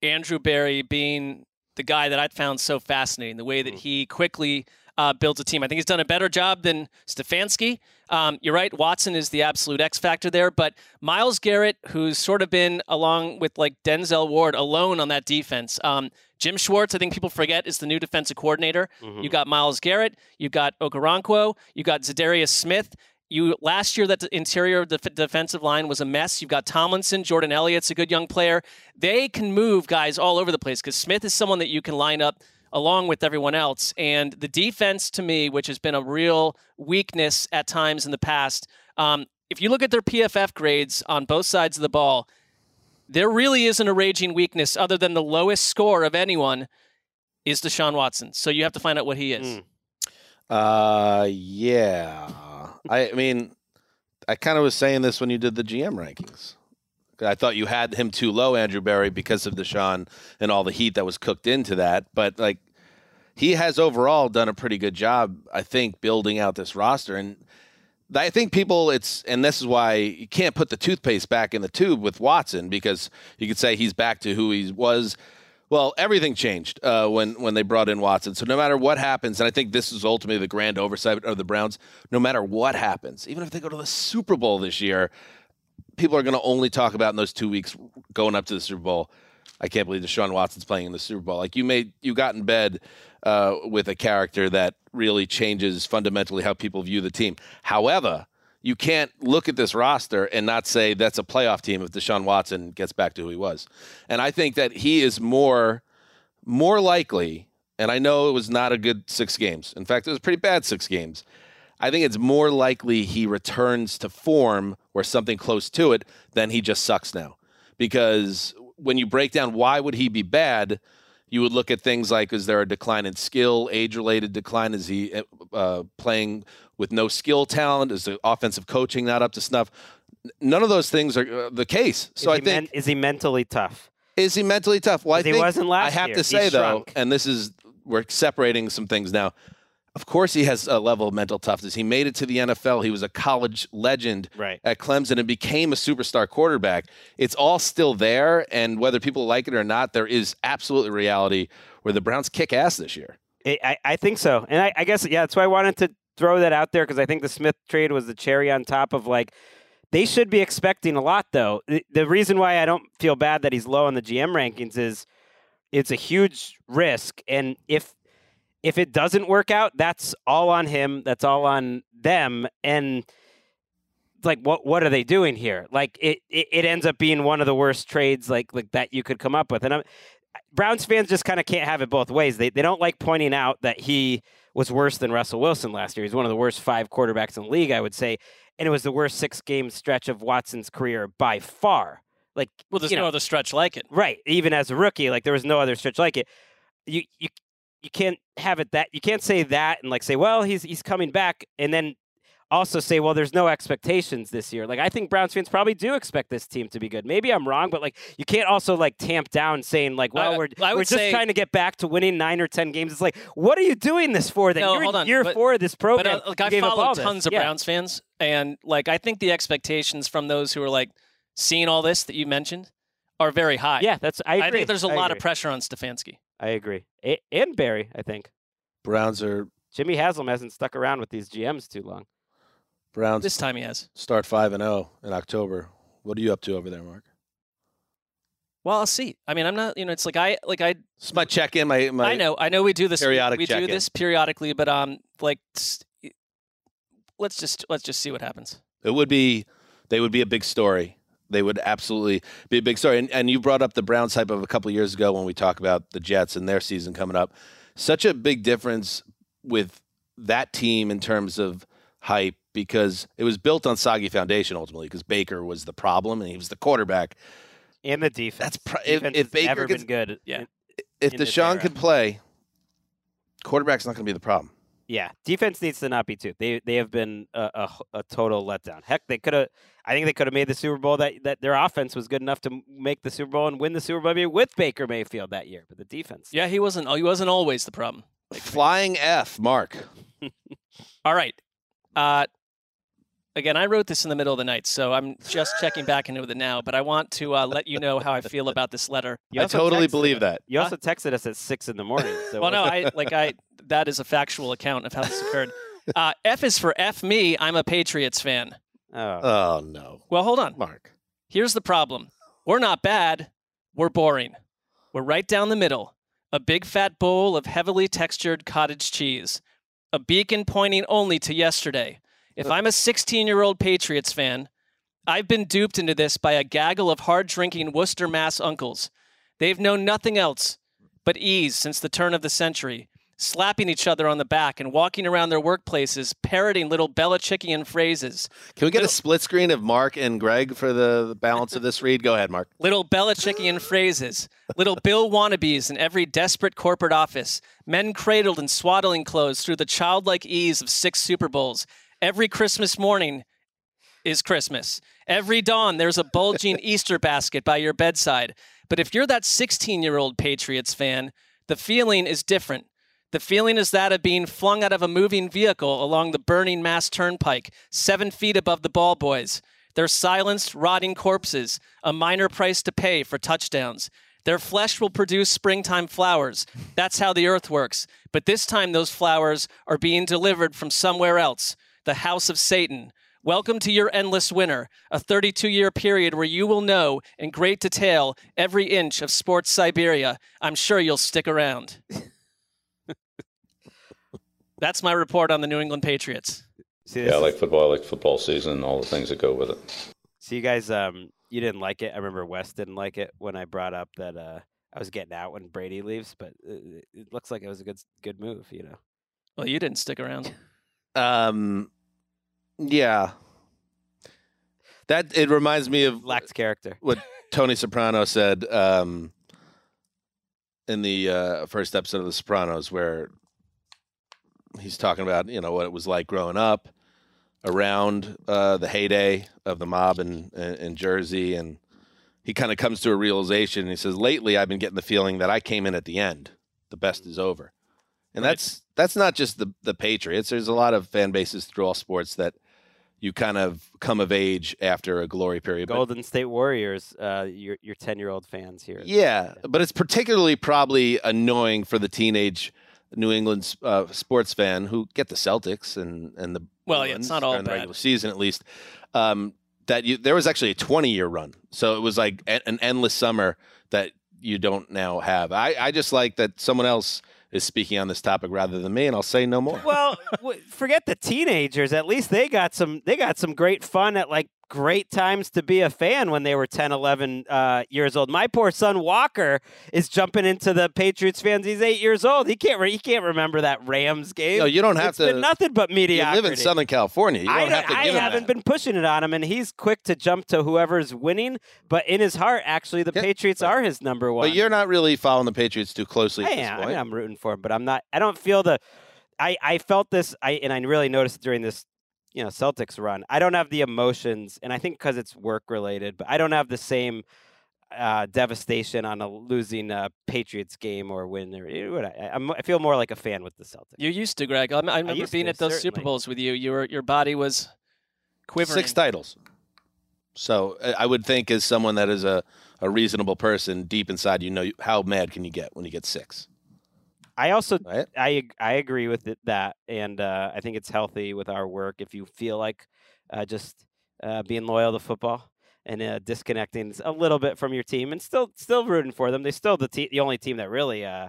Andrew Berry being the guy that I'd found so fascinating, the way that mm. he quickly uh, builds a team. I think he's done a better job than Stefanski. Um, you're right. Watson is the absolute X factor there, but Myles Garrett, who's sort of been along with like Denzel Ward alone on that defense. Um, Jim Schwartz, I think people forget, is the new defensive coordinator. Mm-hmm. You got Myles Garrett, you got Okoronkwo, you got Za'Darius Smith. You last year that the interior of the defensive line was a mess. You've got Tomlinson, Jordan Elliott's a good young player. They can move guys all over the place because Smith is someone that you can line up along with everyone else. And the defense, to me, which has been a real weakness at times in the past, um, if you look at their PFF grades on both sides of the ball, there really isn't a raging weakness other than the lowest score of anyone is Deshaun Watson. So you have to find out what he is. Mm. Uh, yeah. I mean, I kind of was saying this when you did the GM rankings. I thought you had him too low, Andrew Berry, because of Deshaun and all the heat that was cooked into that. But like he has overall done a pretty good job, I think, building out this roster. And I think people, it's, and this is why you can't put the toothpaste back in the tube with Watson because you could say he's back to who he was. Well, everything changed uh, when when they brought in Watson. So no matter what happens, and I think this is ultimately the grand oversight of the Browns. No matter what happens, even if they go to the Super Bowl this year, people are going to only talk about in those two weeks going up to the Super Bowl. I can't believe Deshaun Watson's playing in the Super Bowl. Like you made, you got in bed uh, with a character that really changes fundamentally how people view the team. However, you can't look at this roster and not say that's a playoff team if Deshaun Watson gets back to who he was. And I think that he is more, more likely. And I know it was not a good six games. In fact, it was pretty bad six games. I think it's more likely he returns to form or something close to it than he just sucks now. Because when you break down why would he be bad, you would look at things like is there a decline in skill, age related decline? Is he uh, playing with no skill talent? Is the offensive coaching not up to snuff? None of those things are uh, the case. So I think men- is he mentally tough? Is he mentally tough? Well, I think he wasn't last I have year. to say He's though, shrunk. and this is we're separating some things now. Of course, he has a level of mental toughness. He made it to the NFL. He was a college legend right. at Clemson and became a superstar quarterback. It's all still there, and whether people like it or not, there is absolutely reality where the Browns kick ass this year. I, I think so, and I, I guess yeah, that's why I wanted to throw that out there because I think the Smith trade was the cherry on top of like they should be expecting a lot, though. The, the reason why I don't feel bad that he's low on the GM rankings is it's a huge risk, and if if it doesn't work out, that's all on him. That's all on them, and like what what are they doing here? Like it, it, it ends up being one of the worst trades like like that you could come up with. And I'm, Browns fans just kind of can't have it both ways. They they don't like pointing out that he was worse than Russell Wilson last year. He's one of the worst five quarterbacks in the league, I would say, and it was the worst six game stretch of Watson's career by far. Like Well, there's no know, other stretch like it. Right. Even as a rookie, like there was no other stretch like it. You you you can't have it that you can't say that and like say, well, he's he's coming back, and then also say, well, there's no expectations this year. Like I think Browns fans probably do expect this team to be good. Maybe I'm wrong, but like you can't also like tamp down saying like, well, I- we're I we're just say- trying to get back to winning nine or ten games. It's like, what are you doing this for? Then No, you're hold on, year but- four of this But program. uh, like I up all this. tons of Yeah. Browns fans, and like I think the expectations from those who are like seeing all this that you mentioned are very high. Yeah, that's I agree. I think there's a lot of pressure on Stefanski. I agree. A- and Berry, I think Browns are Jimmy Haslam hasn't stuck around with these GMs too long. Browns This time he has. start five and zero in October. What are you up to over there, Marc? Well, I'll see. I mean, I'm not. You know, it's like I like I. This is my check in. My, my I know. I know. We do this. periodic We do check-in. this periodically, but um, like, let's just let's just see what happens. It would be, they would be a big story. They would absolutely be a big story. And, and you brought up the Browns hype of a couple years ago when we talk about the Jets and their season coming up. Such a big difference with that team in terms of hype because it was built on soggy foundation ultimately because Baker was the problem and he was the quarterback. And the defense. That's if- defense if has Baker gets- been good. Yeah. If this Deshaun could play, quarterback's not going to be the problem. Yeah, defense needs to not be too. They they have been a, a, a total letdown. Heck, they could have. I think they could have made the Super Bowl. That that their offense was good enough to make the Super Bowl and win the Super Bowl maybe with Baker Mayfield that year. But the defense. Yeah, he wasn't. He wasn't always the problem. Like, Flying F, Marc. All right. Uh, again, I wrote this in the middle of the night, so I'm just checking back into it now. But I want to uh, let you know how I feel about this letter. You I totally texted- believe that. You also texted us at six in the morning. So Well, no, I like I. That is a factual account of how this occurred. Uh, F is for F me. I'm a Patriots fan. Oh, Oh, no. Well, hold on. Marc. Here's the problem. We're not bad. We're boring. We're right down the middle. A big fat bowl of heavily textured cottage cheese. A beacon pointing only to yesterday. If I'm a 16 year old Patriots fan, I've been duped into this by a gaggle of hard drinking Worcester Mass uncles. They've known nothing else but ease since the turn of the century, slapping each other on the back and walking around their workplaces parroting little Belichickian phrases. Can we get a split screen of Marc and Gregg for the, the balance of this read? Go ahead, Marc. little Belichickian phrases, little Bill wannabes in every desperate corporate office, men cradled in swaddling clothes through the childlike ease of six Super Bowls. Every Christmas morning is Christmas. Every dawn, there's a bulging Easter basket by your bedside. But if you're that 16 year old Patriots fan, the feeling is different. The feeling is that of being flung out of a moving vehicle along the burning Mass Turnpike, seven feet above the ball boys. They're silenced, rotting corpses, a minor price to pay for touchdowns. Their flesh will produce springtime flowers. That's how the earth works. But this time, those flowers are being delivered from somewhere else the house of Satan. Welcome to your endless winter, a 32 year period where you will know in great detail every inch of sports Siberia. I'm sure you'll stick around. That's my report on the New England Patriots. see, Yeah, I like football. I like football season and all the things that go with it. So you guys, um, you didn't like it. I remember Wes didn't like it when I brought up that uh, I was getting out when Brady leaves, but it, it looks like it was a good good move. You know, Well, you didn't stick around. Um, yeah. That it reminds me of lacked character. what Tony Soprano said um, in the uh, first episode of The Sopranos, where he's talking about you know what it was like growing up around uh, the heyday of the mob in, in, in Jersey, and he kind of comes to a realization. And he says, "Lately, I've been getting the feeling that I came in at the end. The best is over." And Right. that's that's not just the the Patriots. There's a lot of fan bases through all sports that you kind of come of age after a glory period. But- Golden State Warriors, uh, your your ten year old fans here. yeah, but it's particularly probably annoying for the teenage New England uh, sports fan who get the Celtics and and the Well, yeah, it's not all during the bad. regular season at least. Um, that you there was actually a 20 year run. So it was like a- an endless summer that you don't now have. I, I just like that someone else is speaking on this topic rather than me, and I'll say no more. Well, forget the teenagers. At least they got some. They got some great fun at like great times to be a fan when they were 10, 11 uh, years old. My poor son Walker is jumping into the Patriots fans. He's eight years old. He can't. Re- he can't remember that Rams game. No, you don't have It's to- Been nothing but you mediocrity. live in Southern California. You don't I, have to I haven't been pushing it on him, and he's quick to jump to whoever's winning. But in his heart, actually, the Yeah, Patriots are his number one. But you're not really following the Patriots too closely. I at this am. I mean, I'm rooting for him, but I'm not. I don't feel the. I I felt this. I and I really noticed during this, you know, Celtics run. I don't have the emotions, and I think because it's work related, but I don't have the same uh, devastation on a losing uh, Patriots game or win. Or what I, I'm, I feel more like a fan with the Celtics. You used to, Gregg. I, I remember used being to, at those Super. Bowls with you. Your your body was quivering. Six titles. So I would think, as someone that is a, a reasonable person, deep inside, you know how mad can you get when you get six, I also right? I I agree with it, that, and uh, I think it's healthy with our work if you feel like uh, just uh, being loyal to football and uh, disconnecting a little bit from your team, and still still rooting for them. They're still the te- the only team that really, uh,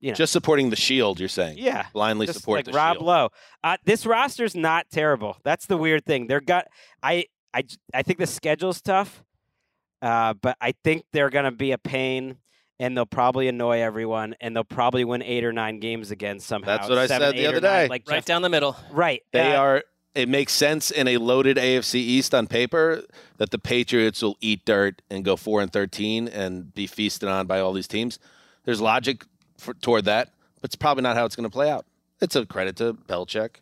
you know, Just supporting the shield, you're saying? yeah, Blindly just support like the Rob shield. Lowe. Uh, this roster's not terrible. That's the weird thing. They're got I I I think the schedule's tough, uh, but I think they're gonna be a pain. And they'll probably annoy everyone, and they'll probably win eight or nine games again somehow. That's what I Seven, said the eight or other nine, day. Like right Jeff- down the middle. Right. They uh, are. It makes sense in a loaded AFC East on paper that the Patriots will eat dirt and go four and thirteen and be feasted on by all these teams. There's logic for, toward that, but it's probably not how it's going to play out. It's a credit to Belichick,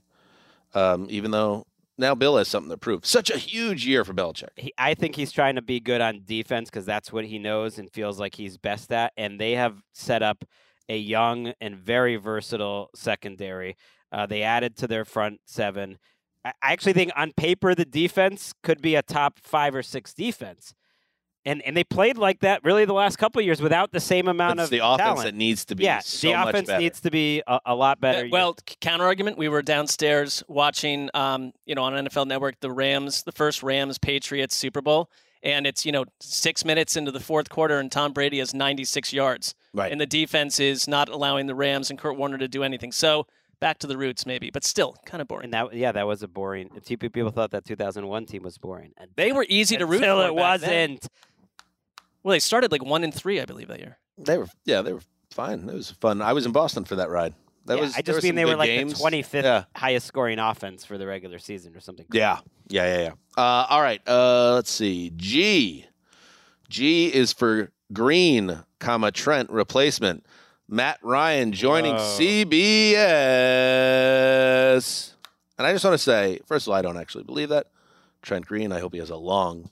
um, even though now Bill has something to prove. Such a huge year for Belichick. he, I think he's trying to be good on defense because that's what he knows and feels like he's best at. And they have set up a young and very versatile secondary. Uh, they added to their front seven. I I actually think on paper the defense could be a top five or six defense. And and they played like that really the last couple of years without the same amount It's of the offense talent. that needs to be yeah, so the much offense better. needs to be a, a lot better. Uh, well, counter argument. We were downstairs watching, um, you know, on NFL Network, the Rams, the first Rams Patriots Super Bowl, and it's you know six minutes into the fourth quarter, and Tom Brady has 96 yards, right. and the defense is not allowing the Rams and Kurt Warner to do anything. So back to the roots, maybe, but still kind of boring. and that yeah, that was a boring. People thought that 2001 team was boring. And They were easy to root until for. it back then. Wasn't. Well, they started like one and three, I believe, that year. they were yeah, they were fine. It was fun. I was in Boston for that ride. That Yeah, was I just mean they were like games. the 25th Yeah. highest scoring offense for the regular season or something. Yeah, yeah, yeah, yeah. Uh, all right. Uh, let's see. G. G is for Green, comma Trent replacement. Matt Ryan joining Oh. CBS. And I just want to say, first of all, I don't actually believe that. Trent Green, I hope he has a long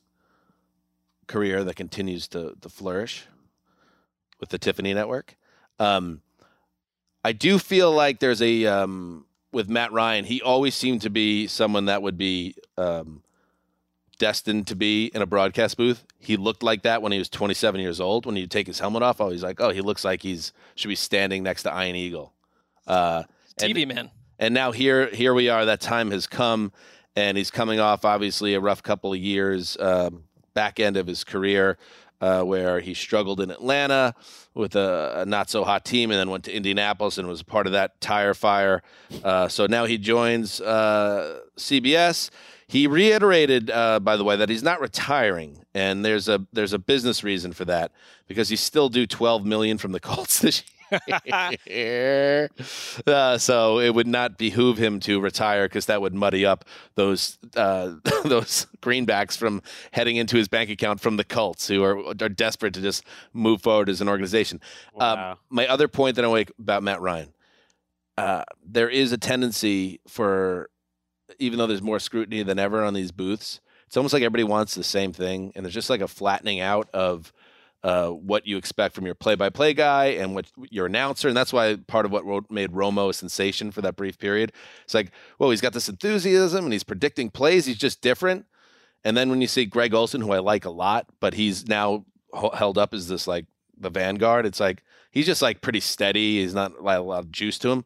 career that continues to, to flourish with the Tiffany Network. Um, I do feel like there's a um, with Matt Ryan. He always seemed to be someone that would be um, destined to be in a broadcast booth. He looked like that when he was 27 years old. When you take his helmet off, oh, he's like, oh, he looks like he's should be standing next to Iron Eagle. Uh, and- TV man. and now here here we are that time has come and he's coming off obviously a rough couple of years um, back end of his career uh, where he struggled in atlanta with a, a not so hot team and then went to indianapolis and was part of that tire fire. Uh, so now he joins uh, cbs he reiterated uh, by the way that he's not retiring and there's a there's a business reason for that because he still do 12 million from the colts this year uh, so it would not behoove him to retire because that would muddy up those uh, those greenbacks from heading into his bank account from the Colts, who are are desperate to just move forward as an organization. Wow. Um, my other point that I make about Matt Ryan, uh, there is a tendency for, even though there's more scrutiny than ever on these booths, it's almost like everybody wants the same thing, and there's just like a flattening out of uh, what you expect from your play-by-play guy and what your announcer, and that's why part of what made Romo a sensation for that brief period. It's like, well, he's got this enthusiasm and he's predicting plays. He's just different. And then when you see Greg Olsen, who I like a lot, but he's now held up as this like the vanguard. It's like he's just like pretty steady. He's not like a lot of juice to him.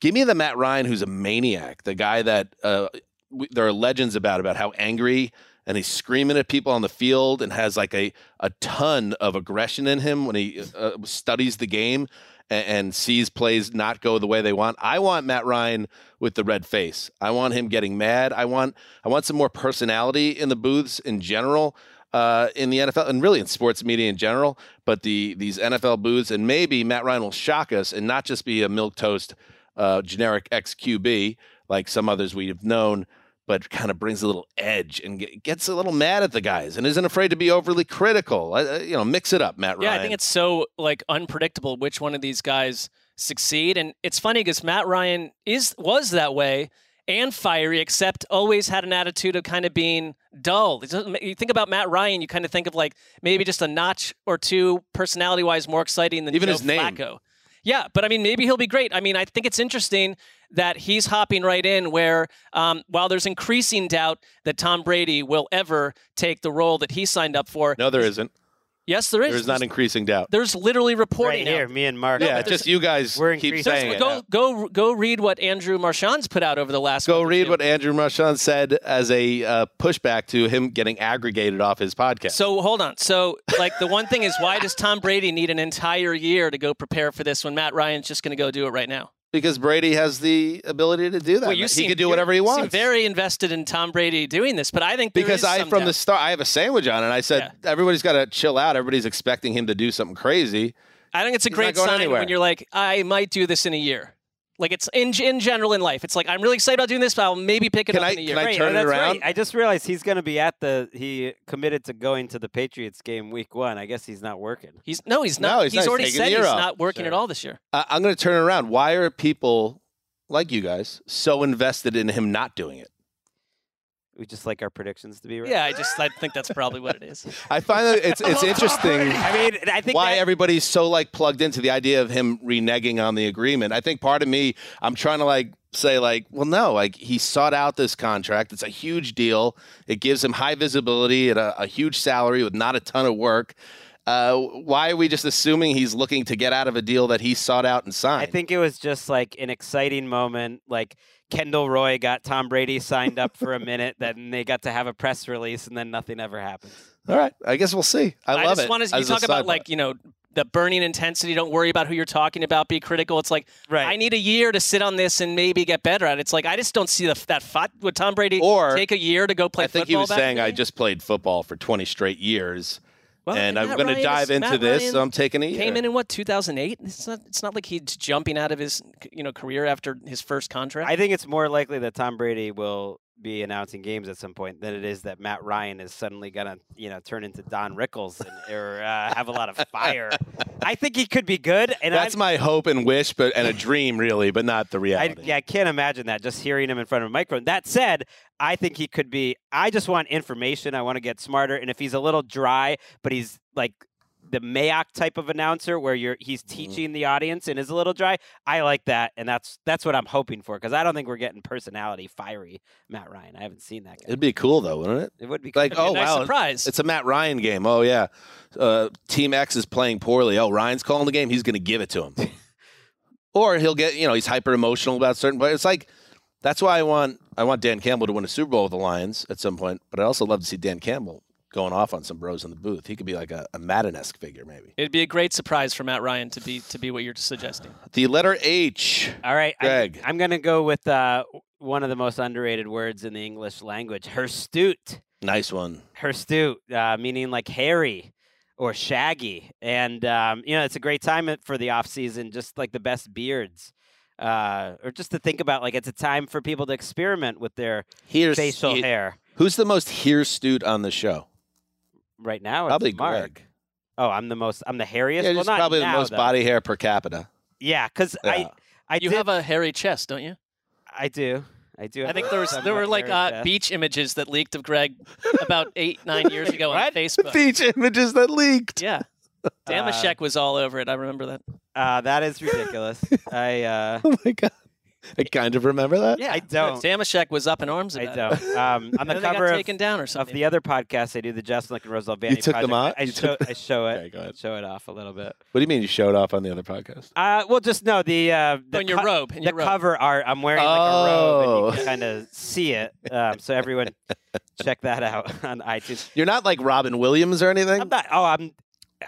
Give me the Matt Ryan, who's a maniac, the guy that uh, there are legends about about how angry and he's screaming at people on the field and has like a, a ton of aggression in him when he uh, studies the game and, and sees plays not go the way they want. I want Matt Ryan with the red face. I want him getting mad. I want I want some more personality in the booths in general. Uh, in the NFL and really in sports media in general, but the these NFL booths and maybe Matt Ryan will shock us and not just be a milk toast uh, generic XQB like some others we've known, but kind of brings a little edge and get, gets a little mad at the guys and isn't afraid to be overly critical. Uh, you know, mix it up, Matt Ryan. Yeah, I think it's so like unpredictable which one of these guys succeed, and it's funny because Matt Ryan is was that way and fiery, except always had an attitude of kind of being dull. You think about Matt Ryan, you kind of think of like maybe just a notch or two personality wise more exciting than Even Joe his name. Flacco. Yeah, but I mean, maybe he'll be great. I mean, I think it's interesting that he's hopping right in where, um, while there's increasing doubt that Tom Brady will ever take the role that he signed up for. no, there isn't. Yes, there is. There's not increasing doubt. There's literally reporting Right reporting here, out. me and Marc. yeah, just you guys we're keep increasing- saying it. Go go go read what Andrew Marchand's put out over the last. Go read what Andrew Marchand said as a uh, pushback to him getting aggregated off his podcast. So hold on. So like the one thing is, why does Tom Brady need an entire year to go prepare for this when Matt Ryan's just going to go do it right now? Because Brady has the ability to do that. Well, you he seem, could do whatever he wants. very invested in Tom Brady doing this, but I think because I, from doubt. the start, I have a sandwich on, it, and I said everybody's got to chill out. Everybody's expecting him to do something crazy. I think it's a He's great sign anywhere. when you're like, I might do this in a year. Like it's in in general in life. It's like I'm really excited about doing this, but I'll maybe pick it Can up I- in a year. can I turn oh, it around? right. I just realized he's going to be at the. He committed to going to the Patriots game week one. I guess he's not working. He's no, he's No, not. he's he's not. Already taking said the year he's off. not working at all this year. I I'm going to turn it around. Why are people like you guys so invested in him not doing it? We just like our predictions to be right. Yeah, I just I think that's probably what it is. I find that it's it's interesting. I mean, I think why that- everybody's so like plugged into the idea of him reneging on the agreement. I think part of me, I'm trying to like say like, well, no, like he sought out this contract. It's a huge deal. It gives him high visibility at a, a huge salary with not a ton of work. Uh, why are we just assuming he's looking to get out of a deal that he sought out and signed? I think it was just like an exciting moment. Like Kendall Roy got Tom Brady signed up for a minute, then they got to have a press release, and then nothing ever happened. All right, I guess we'll see. I, love just it. want to you as a talk about like you know the burning intensity. Don't worry about who you're talking about. Be critical. It's like Right. I need a year to sit on this and maybe get better at it. It's like I just don't see the, that fight. Would Tom Brady Or- take a year to go play I think he was saying I just played football for 20 straight years. Well, and I'm going to dive is- into Matt this, Ryan so I'm taking a year. Came in in what 2008. It's not. It's not like he's jumping out of his you know career after his first contract. I think it's more likely that Tom Brady will be announcing games at some point than it is that Matt Ryan is suddenly gonna, you know, turn into Don Rickles and, or uh, have a lot of fire. I think he could be good, and That's I'm- my hope and wish, but and a dream, really, but not the I, reality. yeah, I can't imagine that. Just hearing him in front of a microphone. That said, I think he could be. I just want information. I want to get smarter. And if he's a little dry, but he's like the Mayock type of announcer, where you're he's Mm-hmm. teaching the audience and is a little dry. I like that, and that's that's what I'm hoping for because I don't think we're getting personality fiery Matt Ryan. I haven't seen that guy. It'd be cool though, wouldn't it? It would be Like, cool. oh nice wow, surprise. it's a Matt Ryan game. Oh yeah, uh, Team X is playing poorly. Oh, Ryan's calling the game. He's going to give it to him, or he'll get you know he's hyper emotional about certain. But it's like that's why I want I want Dan Campbell to win a Super Bowl with the Lions at some point. But I also love to see Dan Campbell going off on some bros in the booth. He could be like a, a Madden-esque figure, maybe. It'd be a great surprise for Matt Ryan to be to be what you're suggesting. The letter H. All right, I- Gregg. I'm gonna go with uh, one of the most underrated words in the English language, hirsute. Nice one. hirsute, uh, meaning like hairy or shaggy. And, um, you know, it's a great time for the off season, just like the best beards. Uh, or just to think about, like, it's a time for people to experiment with their Here's facial hair. Who's the most hirsute on the show? Right now, it's Probably Marc. Gregg. Oh, I'm the most. I'm the hairiest. Yeah, well, not probably now, the most though. body hair per capita. Yeah, because Yeah. I, I You did, have a hairy chest, don't you? I do, I do. I think there was there were like uh, beach images that leaked of Gregg about eight nine years ago on Facebook. Beach images that leaked. Yeah, Damashek was all over it. I remember that. Uh, that is ridiculous. I, uh, Oh my god. I kind of remember that. Yeah, I don't. Damashek was up in arms I about it. don't. Um, on the And they got cover of, taken down or of something. the other podcast I do, the Justin and Roselle Vanny took them project, out? I You show, took- I show it. Okay, go ahead. Show it off a little bit. What do you mean you showed off on the other podcast? Uh, well, just no the uh, the, Oh, in your co- robe, in the your robe. cover art. I'm wearing like a robe, and you Oh. can kind of see it. Um, so everyone, check that out on iTunes. You're not like Robin Williams or anything. I'm not. Oh, I'm.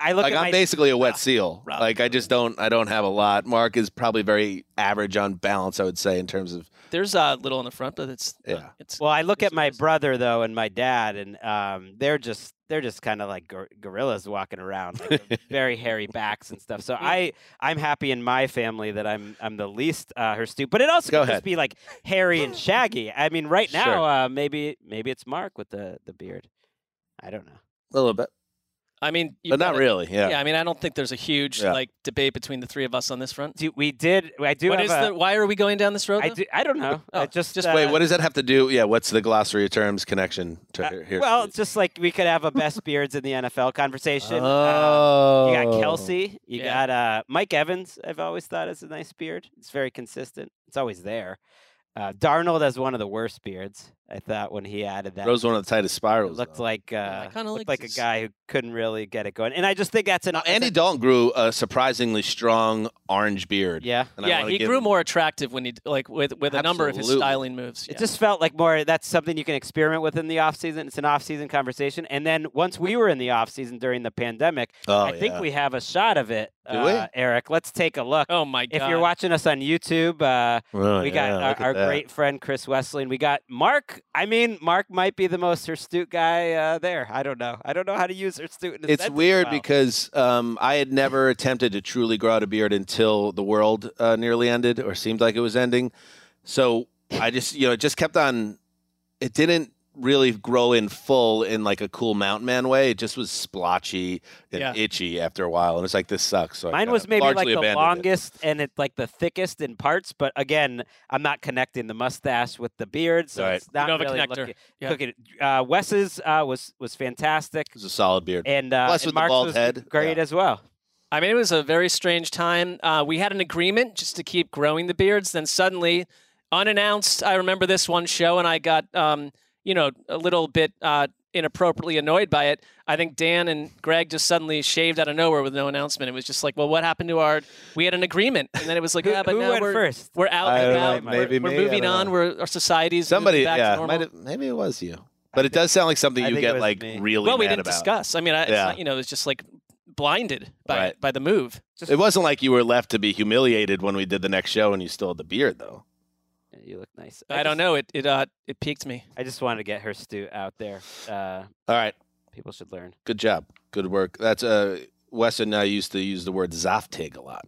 I look like at I'm my. basically a wet seal. Rob- like I just don't I don't have a lot. Marc is probably very average on balance, I would say, in terms of There's a little in the front, but it's Yeah. It's well, I look at my brother though, and my dad, and um, they're just they're just kind of like gor- gorillas walking around, like very hairy backs and stuff. So I I'm happy in my family that I'm I'm the least uh, hirsute, but it also Go could ahead. just be like hairy and shaggy. I mean, right now Sure. uh, maybe maybe it's Marc with the the beard. I don't know. a little bit, I mean, but not got really. Yeah. Yeah. I mean, I don't think there's a huge Yeah. like debate between the three of us on this front. Do, we did. I do What have is a, the? Why are we going down this road? I do. I don't know. I Oh, just just uh, Wait, what does that have to do? Yeah, what's the glossary of terms connection to uh, here? here? well, it's just like we could have a best beards in the NFL conversation. Oh, You got Kelce. You Yeah. got uh, Mike Evans. I've always thought is a nice beard. It's very consistent. It's always there. Uh, Darnold has one of the worst beards. I thought when he added that, Rose one of the tightest it spirals. looked though. like I uh, kinda looked like like a guy who couldn't really get it going. And I just think that's an Now, Andy a- Dalton grew a surprisingly strong orange beard. Yeah, and yeah, wanna he give grew him- more attractive when he like with with a number of his styling moves. It just felt like more that's something you can experiment with in the off season. It's an off season conversation. And then once we were in the off season during the pandemic, Oh, I think we have a shot of it. Do we? uh, Eric, let's take a look. oh my god! if you're watching us on YouTube, uh, Oh, we got our, our great friend Chris Wesseling, and We got Marc. I mean, Marc might be the most astute guy uh, there. I don't know. I don't know how to use astute. In It's weird well. because um, I had never attempted to truly grow out a beard until the world uh, nearly ended or seemed like it was ending. So I just, you know, it just kept on. It didn't really grow in full in like a cool mountain man way. It just was splotchy and Yeah. itchy after a while, and it's like this sucks. So Mine was maybe like the abandoned it. longest and it's like the thickest in parts, but again, I'm not connecting the mustache with the beard, so Right. it's not don't have a really connector. looking. Yeah. cooking. Uh, Wes's uh, was was fantastic, It was a solid beard. and uh, Plus and with the bald was head, great yeah. as well. I mean, it was a very strange time. Uh, we had an agreement just to keep growing the beards. Then suddenly, unannounced, I remember this one show, and I got, um, you know, a little bit uh, inappropriately annoyed by it. I think Dan and Gregg just suddenly shaved out of nowhere with no announcement. It was just like, well, what happened to our? We had an agreement, and then it was like, Who, yeah, but who now went we're first? we're out I and don't know, maybe we're, me, we're moving on. know. We're our society's Somebody, moving back to yeah, normal. might have, maybe it was you, but it does sound like something I you get like me. really. well, we mad didn't about. discuss. I mean, I, it's Yeah. not, you know, it's just like blinded by Right. by the move. It wasn't like you were left to be humiliated when we did the next show and you still had the beard, though. Yeah, You look nice. I, don't know. It it uh it piqued me. I just wanted to get her stew out there. Uh, All right, people should learn. good job, good work. That's uh, Weston and I used to use the word Zaftig a lot.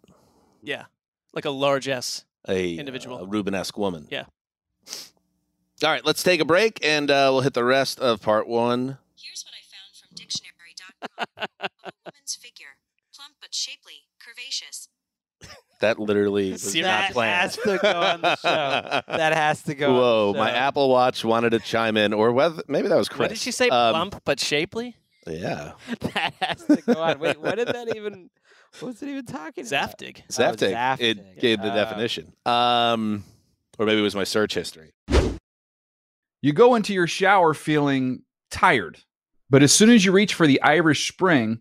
Yeah, like a large S. A Individual. a Rubenesque woman. Yeah. All right, let's take a break and uh, we'll hit the rest of part one. Here's what I found from dictionary.com a woman's figure plump but shapely, curvaceous. That literally was Serious? not That planned. has to go on the show. That has to go. on the Whoa, my. Apple Watch wanted to chime in, or whether maybe that was Chris. What did she say? Um, Plump but shapely. Yeah, that has to go on. Wait, what did that even? What was it even talking about? Zaftig. Oh, Zaftig. It gave the Oh. definition. Um, or maybe it was my search history. You go into your shower feeling tired, but as soon as you reach for the Irish Spring,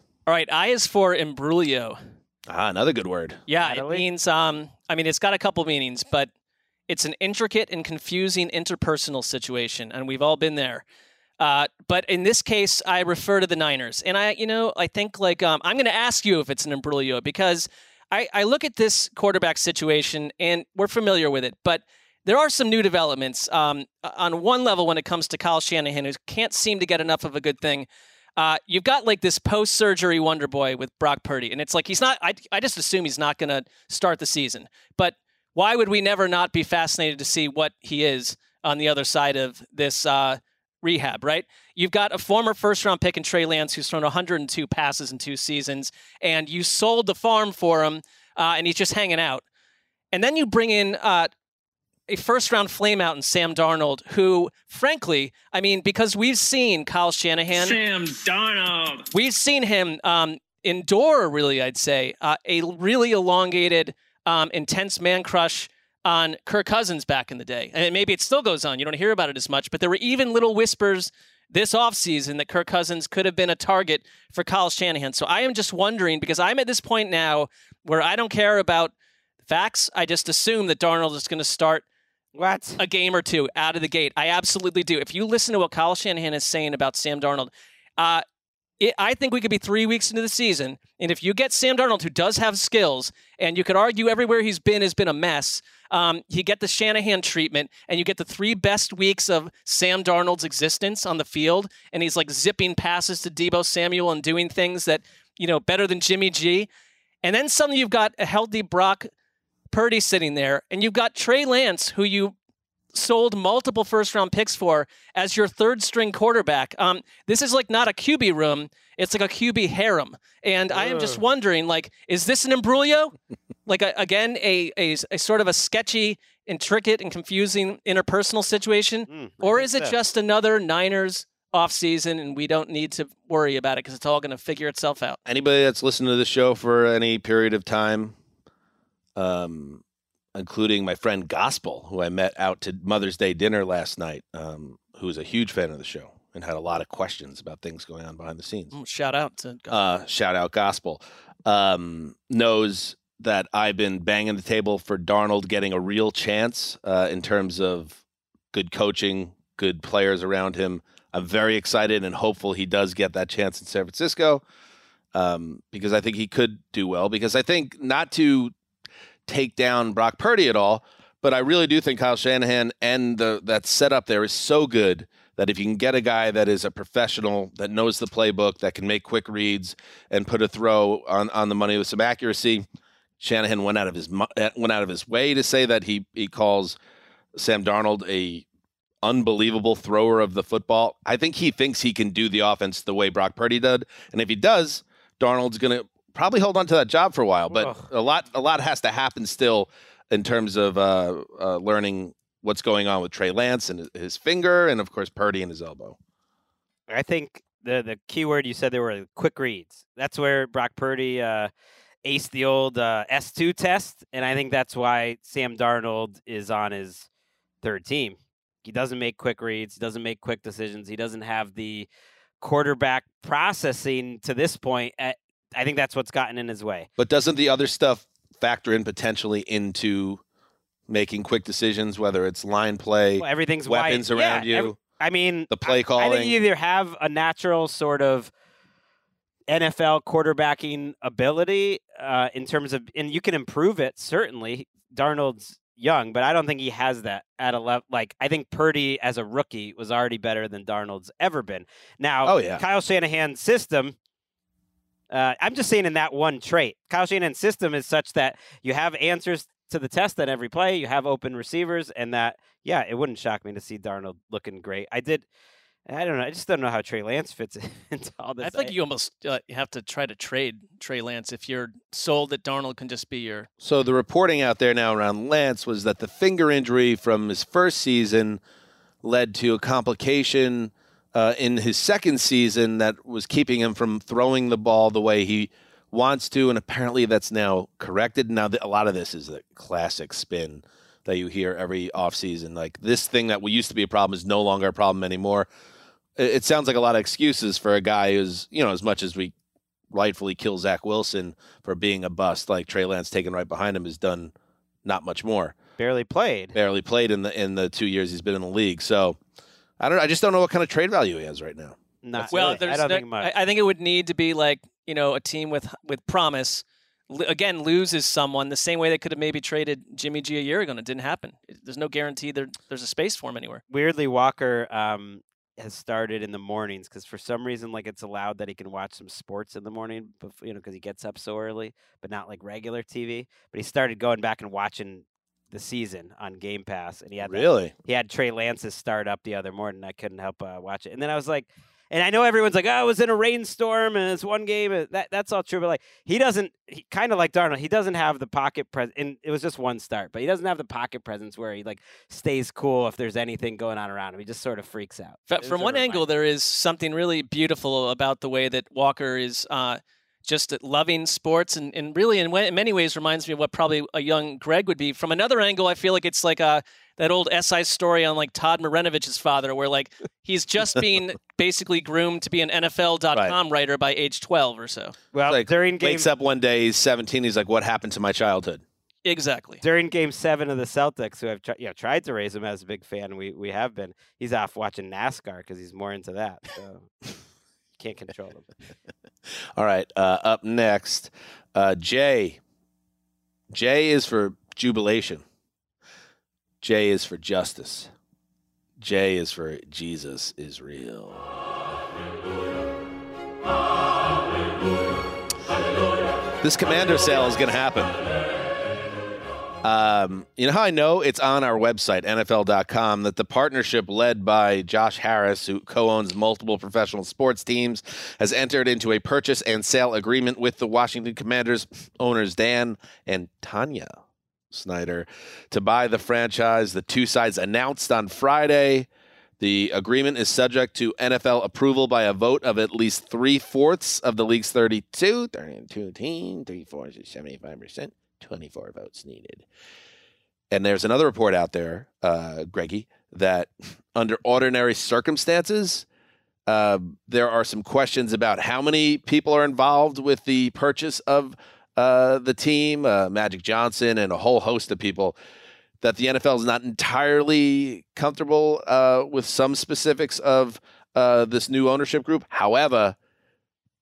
All right. I is for imbroglio. Ah, another good word. Yeah, Natalie? it means. Um, I mean, it's got a couple meanings, but it's an intricate and confusing interpersonal situation, and we've all been there. Uh, but in this case, I refer to the Niners, and I, you know, I think like um, I'm going to ask you if it's an imbroglio because I, I look at this quarterback situation, and we're familiar with it, but there are some new developments. Um, on one level, when it comes to Kyle Shanahan, who can't seem to get enough of a good thing. Uh, you've got like this post-surgery wonder boy with Brock Purdy, and it's like he's not. I, I just assume he's not going to start the season. But why would we never not be fascinated to see what he is on the other side of this uh, rehab? Right? You've got a former first-round pick in Trey Lance who's thrown 102 passes in two seasons, and you sold the farm for him, uh, and he's just hanging out. And then you bring in uh, a first round flameout in Sam Darnold, who, frankly, I mean, because we've seen Kyle Shanahan. Sam Darnold. We've seen him um, endure, really, I'd say, uh, a really elongated, um, intense man crush on Kirk Cousins back in the day. And maybe it still goes on. You don't hear about it as much, but there were even little whispers this offseason that Kirk Cousins could have been a target for Kyle Shanahan. So I am just wondering because I'm at this point now where I don't care about facts. I just assume that Darnold is going to start What? a game or two out of the gate. I absolutely do. If you listen to what Kyle Shanahan is saying about Sam Darnold, uh, it, I think we could be three weeks into the season, and if you get Sam Darnold, who does have skills, and you could argue everywhere he's been has been a mess, um, you get the Shanahan treatment, and you get the three best weeks of Sam Darnold's existence on the field, and he's like zipping passes to Deebo Samuel and doing things that you know better than Jimmy G, and then suddenly you've got a healthy Brock Purdy sitting there, and you've got Trey Lance, who you sold multiple first round picks for as your third string quarterback. Um, this is like not a QB room; it's like a QB harem. And I am just wondering, like, is this an imbroglio? like a, again, a, a a sort of a sketchy, intricate, and confusing interpersonal situation, Mm, or is it so. just another Niners offseason and we don't need to worry about it because it's all going to figure itself out? Anybody that's listened to the show for any period of time, um, including my friend Gospel, who I met out to Mother's Day dinner last night, um, who is a huge fan of the show and had a lot of questions about things going on behind the scenes. Shout out to Uh, shout out Gospel, um, knows that I've been banging the table for Darnold getting a real chance uh, in terms of good coaching, good players around him. I'm very excited and hopeful he does get that chance in San Francisco um, because I think he could do well. Because I think not to take down Brock Purdy at all, but I really do think Kyle Shanahan and the that setup there is so good that if you can get a guy that is a professional that knows the playbook that can make quick reads and put a throw on, on the money with some accuracy, Shanahan went out of his uh, went out of his way to say that he he calls Sam Darnold a unbelievable thrower of the football. I think he thinks he can do the offense the way Brock Purdy did, and if he does, Darnold's going to probably hold on to that job for a while. But Ugh. a lot a lot has to happen still in terms of uh, uh, learning what's going on with Trey Lance and his- finger, and of course Purdy and his elbow. I think the the key word you said there were quick reads. That's where Brock Purdy uh, aced the old uh, S2 test, and I think that's why Sam Darnold is on his third team. He doesn't make quick reads, doesn't make quick decisions. He doesn't have the quarterback processing to this point. At, I think that's what's gotten in his way. But doesn't the other stuff factor in potentially into making quick decisions, whether it's line play, Well, everything's weapons wide. around Yeah, you, ev- I mean, the play calling. I calling? think you either have a natural sort of NFL quarterbacking ability uh, in terms of, and you can improve it certainly. Darnold's young, but I don't think he has that at a level. Like I think Purdy as a rookie was already better than Darnold's ever been. Now, Oh, yeah. Kyle Shanahan's system. Uh, I'm just saying in that one trait, Kyle Shanahan's system is such that you have answers to the test on every play. You have open receivers, and that yeah, it wouldn't shock me to see Darnold looking great. I did. I don't know. I just don't know how Trey Lance fits into all this. I think you almost uh, have to try to trade Trey Lance if you're sold that Darnold can just be your. So the reporting out there now around Lance was that the finger injury from his first season led to a complication uh, in his second season that was keeping him from throwing the ball the way he wants to, and apparently that's now corrected. Now a lot of this is a classic spin that you hear every offseason. Like this thing that used to be a problem is no longer a problem anymore. It, it sounds like a lot of excuses for a guy who's you know as much as we rightfully kill Zach Wilson for being a bust, like Trey Lance taken right behind him has done not much more. barely played. Barely played in the in the two years he's been in the league. So I don't. I just don't know what kind of trade value he has right now. Not Well, really. there's I don't no- think much. I, I think it would need to be like you know a team with with promise. L- Again, loses someone the same way they could have maybe traded Jimmy G a year ago, and it didn't happen. There's no guarantee there, there's a space for him anywhere. Weirdly, Walker um, has started in the mornings because for some reason, like it's allowed that he can watch some sports in the morning, bef- you know, because he gets up so early, but not like regular TV. But he started going back and watching the season on Game Pass, and he had that- Really? he had Trey Lance's start up the other morning. I couldn't help uh, watch it, and then I was like, And I know everyone's like, "Oh, it was in a rainstorm and it's one game." and That that's all true, but like he doesn't. He kind of like Darnold. He doesn't have the pocket presence. And it was just one start, but he doesn't have the pocket presence where he like stays cool if there's anything going on around him. He just sort of freaks out. F- From a one angle, there is something really beautiful about the way that Walker is uh, just loving sports, and, and really, in, wa- in many ways, reminds me of what probably a young Gregg would be. From another angle, I feel like it's like uh that old SI story on like Todd Marinovich's father, where like he's just being basically groomed to be an NFL.com writer by age 12 or so. well like, during game Wakes up one day, he's 17. He's like, "What happened to my childhood?" Exactly. during game seven of the Celtics, who have tri- you know, tried to raise him as a big fan, we we have been. He's off watching NASCAR because he's more into that. So can't control them. All right. Uh, up next, uh, J. J is for jubilation. J is for justice. J is for Jesus is real. This commander sale is going to happen. Um, you know how I know it's on our website, NFL.com, that the partnership led by Josh Harris, who co owns multiple professional sports teams, has entered into a purchase and sale agreement with the Washington Commanders owners, Dan and Tanya Snyder, to buy the franchise. The two sides announced on Friday. The agreement is subject to NFL approval by a vote of at least three fourths of the league's 32, 32 team, three fourths is 75%. 24 votes needed. And there's another report out there, uh, Greggy, that under ordinary circumstances, uh, there are some questions about how many people are involved with the purchase of uh, the team, uh, Magic Johnson, and a whole host of people. That the NFL is not entirely comfortable uh, with some specifics of uh, this new ownership group. However,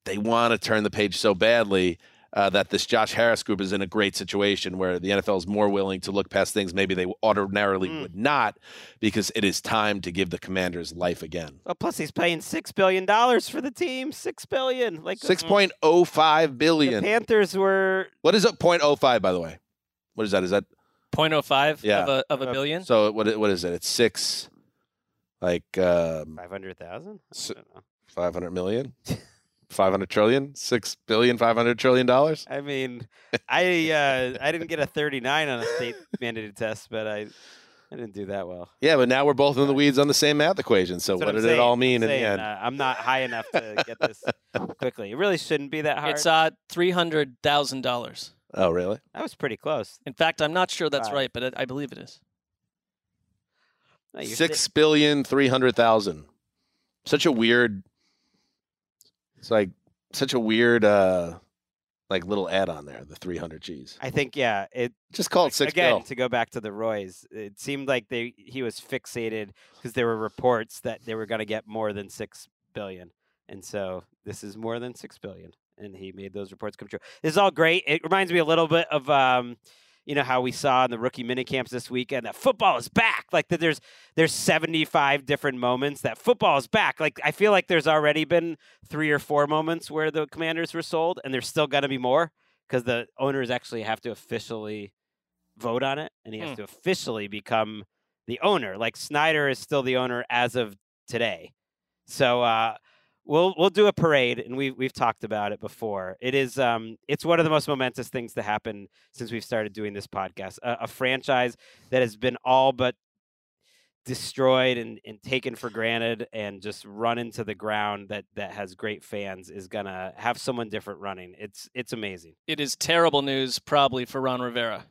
they want to turn the page so badly uh, that this Josh Harris group is in a great situation where the NFL is more willing to look past things maybe they ordinarily Mm. would not because it is time to give the commanders life again. Well, plus he's paying six billion dollars for the team. Six billion, like Six point oh five The. Panthers were What is it? 0.05, by the way. What is that? Is that 0.05 Yeah. of a, of a Uh, billion. so? What? What is it? It's six, like um, five hundred thousand. S- 500 million, 500 trillion, six billion, 500 trillion dollars. I mean, I uh, I didn't get a thirty nine on a state mandated test, but I I didn't do that well. Yeah, but now we're both in the weeds on the same math equation. So That's what, I'm did it all mean I'm in the end? uh, I'm not high enough to get this quickly. It really shouldn't be that hard. It's uh three hundred thousand dollars. oh, really? that was pretty close. In fact, I'm not sure that's Five. right, but it, I believe it is. No, you're Six sti- billion three hundred thousand. Such a weird. It's like such a weird, uh like little add on there. The three hundred G's. I think yeah. It Just called six again bill. to go back to the Roys. It seemed like they he was fixated because there were reports that they were going to get more than six billion, and so this is more than six billion, and he made those reports come true. This is all great. It reminds me a little bit of um, you know how we saw in the rookie mini camps this weekend that football is back. Like that, there's there's 75 different moments that football is back. Like I feel like there's already been three or four moments where the Commanders were sold, and there's still going to be more because the owners actually have to officially vote on it, and he has Hmm. to officially become the owner. Like Snyder is still the owner as of today. So uh, we'll we'll do a parade, and we've we've talked about it before. It is um it's one of the most momentous things to happen since we've started doing this podcast. A, a franchise that has been all but destroyed and, and taken for granted and just run into the ground that that has great fans is gonna have someone different running. It's it's amazing. It is terrible news, probably for Ron Rivera.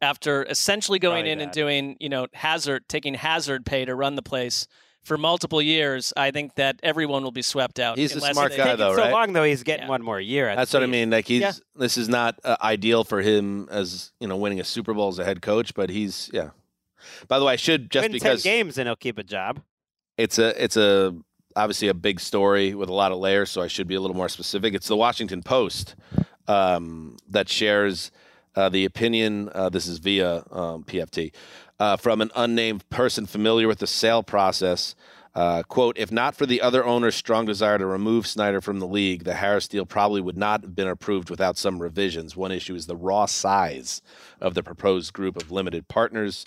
After essentially going Probably in and doing, you know, hazard, taking hazard pay to run the place for multiple years, I think that everyone will be swept out. He's a smart guy, Taking though, so right? long though, he's getting Yeah. one more year. That's what I mean. Like he's Yeah. this is not uh, ideal for him as you know winning a Super Bowl as a head coach, but he's yeah. By the way, I should just Win because 10 games and he'll keep a job. it's a it's a obviously a big story with a lot of layers, so I should be a little more specific. It's the Washington Post um, that shares uh, the opinion. Uh, this is via um, PFT uh, from an unnamed person familiar with the sale process. Uh, quote, if not for the other owner's strong desire to remove Snyder from the league, the Harris deal probably would not have been approved without some revisions. One issue is the raw size of the proposed group of limited partners.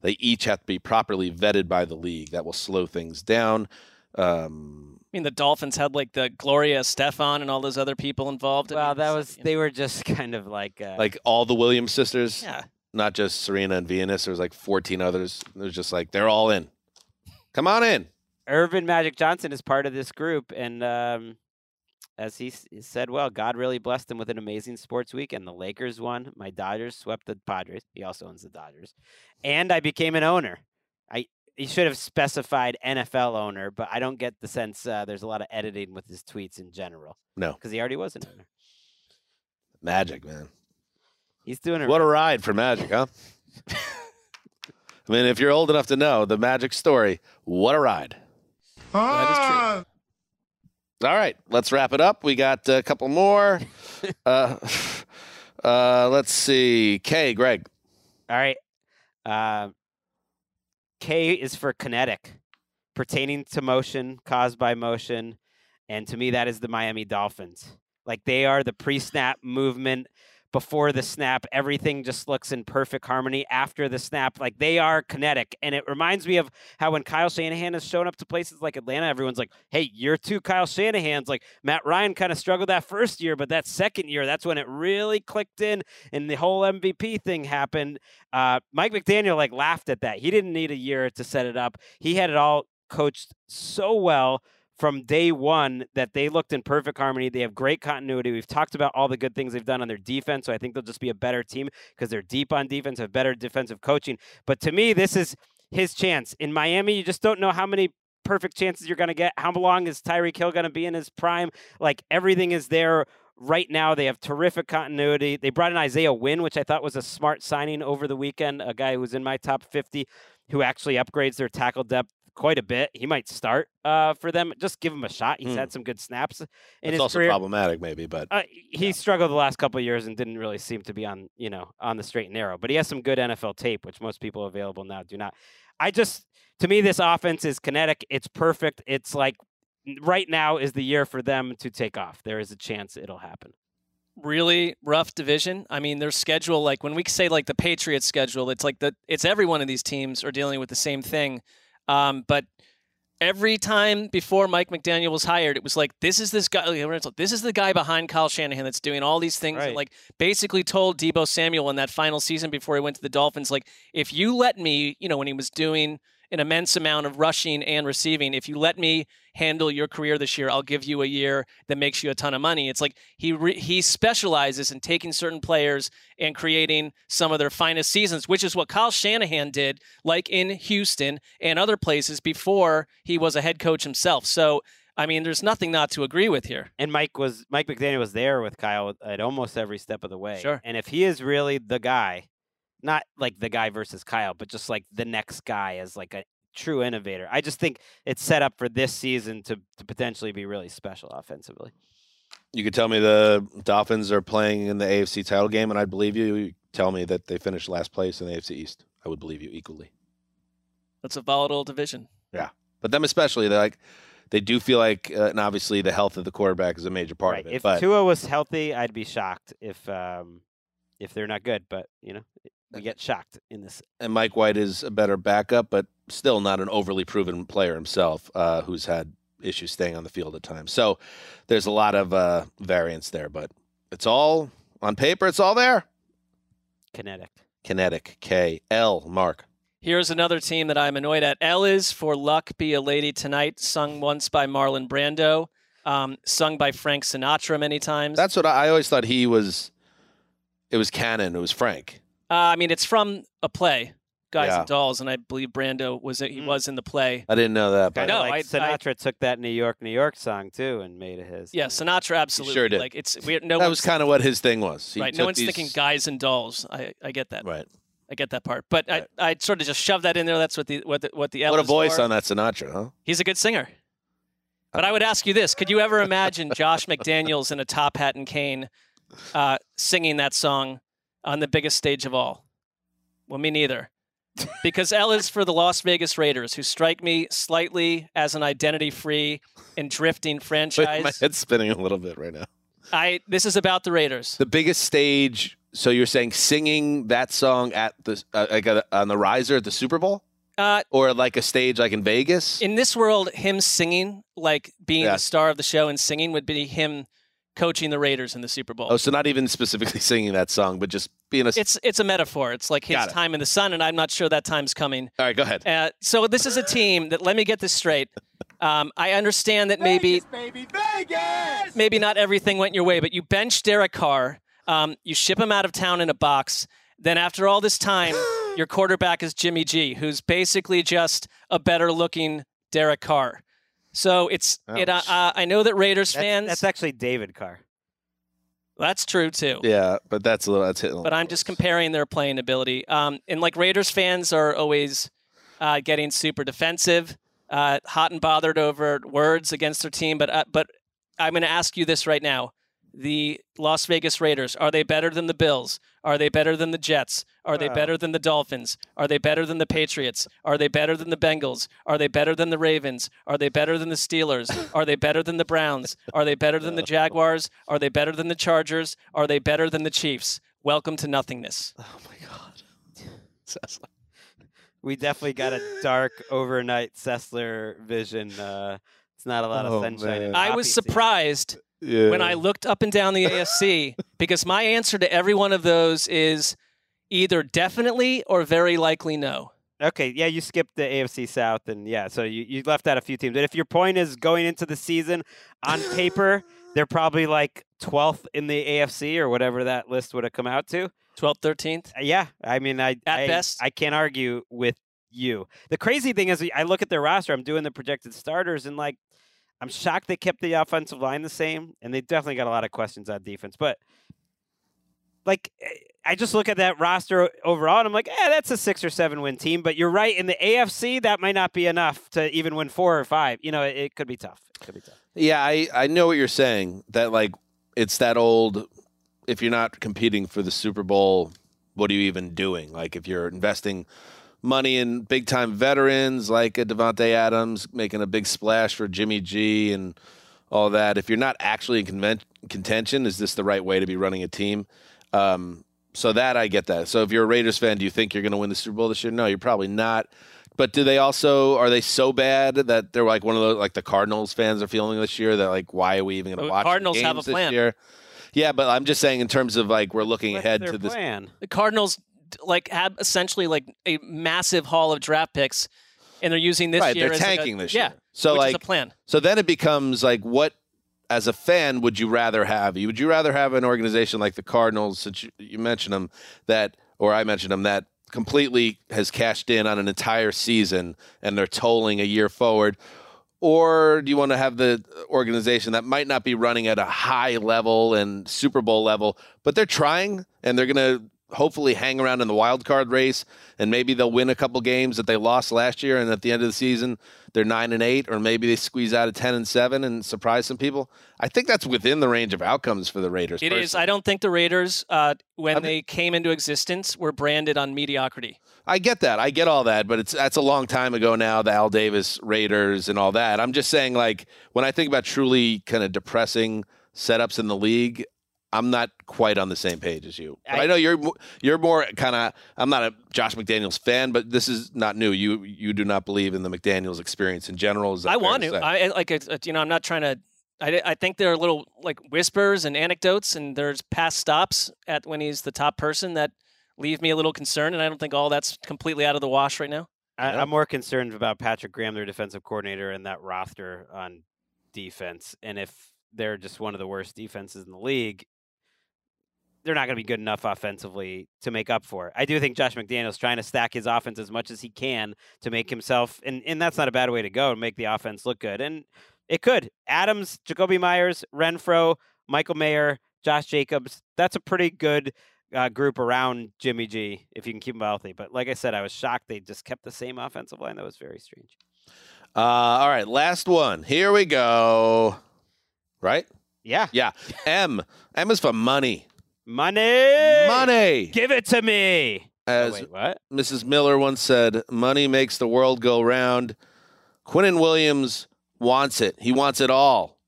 They each have to be properly vetted by the league. That will slow things down. Um, I mean, the Dolphins had like the Gloria Estefan and all those other people involved. I Well, mean, that was they were just kind of like uh, like all the Williams sisters, yeah. Not just Serena and Venus. There was like 14 others. It was just like they're all in. Come on in. Earvin Magic Johnson is part of this group, and um, as he s- said, well, God really blessed him with an amazing sports weekend. The Lakers won. My Dodgers swept the Padres. He also owns the Dodgers, and I became an owner. I he should have specified NFL owner, but I don't get the sense uh, there's a lot of editing with his tweets in general. No. because he already was an owner. Magic, man. He's doing it. What a ride for Magic, huh? I mean, if you're old enough to know the Magic story, what a ride. That is true. All right, let's wrap it up. We got a couple more. uh, uh, let's see. K, Gregg. All right. Uh, K is for kinetic, pertaining to motion caused by motion. And to me, that is the Miami Dolphins. Like they are the pre snap movement. Before the snap, everything just looks in perfect harmony. After the snap, like they are kinetic. And it reminds me of how when Kyle Shanahan has shown up to places like Atlanta, everyone's like, hey, you're two Kyle Shanahans. Like Matt Ryan kind of struggled that first year, but that second year, that's when it really clicked in and the whole MVP thing happened. Uh, Mike McDaniel like laughed at that. He didn't need a year to set it up. He had it all coached so well from day one that they looked in perfect harmony. They have great continuity. We've talked about all the good things they've done on their defense, so I think they'll just be a better team because they're deep on defense, have better defensive coaching. But to me, this is his chance. In Miami, you just don't know how many perfect chances you're going to get. How long is Tyreek Hill going to be in his prime? Like everything is there right now. They have terrific continuity. They brought in Isaiah Wynn, which I thought was a smart signing over the weekend, a guy who's in my top 50 who actually upgrades their tackle depth quite a bit. He might start uh, for them. Just give him a shot. He's Hmm. had some good snaps in It's his also career. problematic, maybe, but Uh, he struggled the last couple of years and didn't really seem to be on, you know, on the straight and narrow. But he has some good NFL tape, which most people available now do not. I just, to me, this offense is kinetic. It's perfect. It's like right now is the year for them to take off. There is a chance it'll happen. really rough division. I mean, their schedule, like when we say like the Patriots schedule, it's like the it's every one of these teams are dealing with the same thing. Um, but every time before Mike McDaniel was hired, it was like this is this guy. This is the guy behind Kyle Shanahan that's doing all these things. Right. And like basically told Deebo Samuel in that final season before he went to the Dolphins, like if you let me, you know, when he was doing an immense amount of rushing and receiving. If you let me handle your career this year, I'll give you a year that makes you a ton of money. It's like he re- he specializes in taking certain players and creating some of their finest seasons, which is what Kyle Shanahan did, like in Houston and other places before he was a head coach himself. So. I mean, there's nothing not to agree with here. And Mike was Mike McDaniel was there with Kyle at almost every step of the way. Sure. And if he is really the guy, not like the guy versus Kyle, but just like the next guy as like a true innovator, I just think it's set up for this season to, to potentially be really special offensively. You could tell me the Dolphins are playing in the AFC title game, and I'd believe you. You tell me that they finished last place in the AFC East. I would believe you equally. That's a volatile division. Yeah, but them especially, they like they do feel like, uh, and obviously the health of the quarterback is a major part right. of it. If but Tua was healthy, I'd be shocked if um if they're not good. But you know, we get shocked in this. and Mike White is a better backup, but still not an overly proven player himself, uh, who's had issues staying on the field at times. So there's a lot of uh, variance there, but it's all on paper. It's all there. Kinetic. Kinetic K L Marc. Here's another team that I'm annoyed at. L is for Luck Be a Lady Tonight, sung once by Marlon Brando, um, sung by Frank Sinatra many times. That's what I, I always thought he was. It was canon. It was Frank. Uh, I mean, it's from a play, Guys Yeah. and Dolls, and I believe Brando was he Mm. was in the play. I didn't know that. But Kinda No, like I- I- Sinatra took that New York, New York song too and made it his. Yeah, Sinatra absolutely. sure did. Like it's we no that one's was kind of what his thing was. He right. No one's these- thinking Guys and Dolls. I, I get that. Right. I get that part. But Right. I, I sort of just shoved that in there. That's what the what the what the L What a voice for. on that Sinatra, huh? He's a good singer. But I would ask you this: Could you ever imagine Josh McDaniels in a top hat and cane, uh, singing that song on the biggest stage of all? Well, me neither. Because L is for the Las Vegas Raiders, who strike me slightly as an identity-free and drifting Wait, franchise. my head's spinning a little bit right now. I this is about the Raiders. The biggest stage. So you're saying singing that song at the uh, like uh, on the riser at the Super Bowl? Uh, or like a stage like in Vegas. in this world, him singing, like being Yeah. the star of the show and singing, would be him coaching the Raiders in the Super Bowl. oh, so not even specifically singing that song, but just being a. it's it's a metaphor. It's like his it. time in the sun, and I'm not sure that time's coming. all right, go ahead. Uh, so this is a team that. Let me get this straight. Um, I understand that maybe maybe not everything went your way, but you bench Derek Carr, um, you ship him out of town in a box. Then after all this time, your quarterback is Jimmy G, who's basically just a better looking Derek Carr. So it's it. Uh, uh, I know that Raiders That's, fans. that's actually David Carr. that's true too. Yeah, but that's a little. That's hitting. a but I'm just comparing their playing ability. Um, and like Raiders fans are always uh, getting super defensive, uh, hot and bothered over words against their team. But uh, but I'm going to ask you this right now: the Las Vegas Raiders are they better than the Bills? Are they better than the Jets? Are they better than the Dolphins? Are they better than the Patriots? Are they better than the Bengals? Are they better than the Ravens? Are they better than the Steelers? Are they better than the Browns? Are they better than the Jaguars? Are they better than the Chargers? Are they better than the Chiefs? Welcome to nothingness. Oh my god. Cessna. We definitely got a dark overnight Sessler vision. Uh, it's not a lot Oh, of sunshine. man. I was surprised Yeah. when I looked up and down the AFC because my answer to every one of those is either definitely or very likely no. Okay, yeah, you skipped the AFC South, and yeah, so you, you left out a few teams. But if your point is going into the season on paper, they're probably like 12th in the AFC or whatever that list would have come out to. 12th, 13th. Uh, Yeah, I mean, I At I, best. I can't argue with you. The crazy thing is, I look at their roster. I'm doing the projected starters, and like, I'm shocked they kept the offensive line the same, and they definitely got a lot of questions on defense. But like, eh, I just look at that roster overall, and I'm like, eh, that's a six or seven win team. But you're right, in the AFC, that might not be enough to even win four or five. You know, it, it could be tough. It could be tough. Yeah, I, I know what you're saying. That like it's that old if you're not competing for the Super Bowl, what are you even doing? Like if you're investing money in big time veterans like a Davante Adams, making a big splash for Jimmy G and all that. If you're not actually in contention, is this the right way to be running a team? Um, so that I get that. So if you're a Raiders fan, do you think you're going to win the Super Bowl this year? No, you're probably not. But do they also are they so bad that they're like one of those like the Cardinals fans are feeling this year that like why are we even going to The watch the Cardinals have a plan. this year? Yeah, but I'm just saying in terms of like we're looking What's ahead their to this. plan? The Cardinals like have essentially like a massive haul of draft picks, and they're using this right, year. they're as like a- tanking this yeah. So which like is a plan. So then it becomes like, what, as a fan, would you rather have? Would you rather have an organization like the Cardinals, since you, you mentioned them, that, or I mentioned them, that completely has cashed in on an entire season and they're tolling a year forward? Or do you want to have the organization that might not be running at a high level and Super Bowl level, but they're trying and they're going to hopefully hang around in the wild card race and maybe they'll win a couple games that they lost last year and at the end of the season they're 9 and 8 or maybe they squeeze out a 10 and 7 and surprise some people. I think that's within the range of outcomes for the Raiders. It is. personally. I don't think the Raiders, uh, when I mean- they came into existence, were branded on mediocrity. I get that. I get all that, but it's that's a long time ago now. The Al Davis Raiders and all that. I'm just saying, like when I think about truly kind of depressing setups in the league, I'm not quite on the same page as you. I, I- know you're you're more kind of. I'm not a Josh McDaniels fan, but this is not new. You you do not believe in the McDaniels experience in general. Is I want to to. I I- like. it's- it's, You know, I'm not trying to. I, I think there are little like whispers and anecdotes, and there's past stops at when he's the top person that leave me a little concerned, and I don't think all that's completely out of the wash right now. I, I'm more concerned about Patrick Graham, their defensive coordinator, and that roster on defense. And if they're just one of the worst defenses in the league, they're not going to be good enough offensively to make up for it. I do think Josh McDaniel's trying to stack his offense as much as he can to make himself, and, and that's not a bad way to go, to make the offense look good. And it could. Adams, Jakobi Meyers, Renfrow, Michael Mayer, Josh Jacobs. That's a pretty good uh, group around Jimmy G if you can keep him healthy. But like I said, I was shocked they just kept the same offensive line. That was very strange. Uh, all right, last one. Here we go. Right? Yeah, Yeah. M. M is for money. Money, Money. give it to me. Oh, As wait, what? Mrs. Miller once said, money makes the world go round. Quinnen Williams wants it. He wants it all.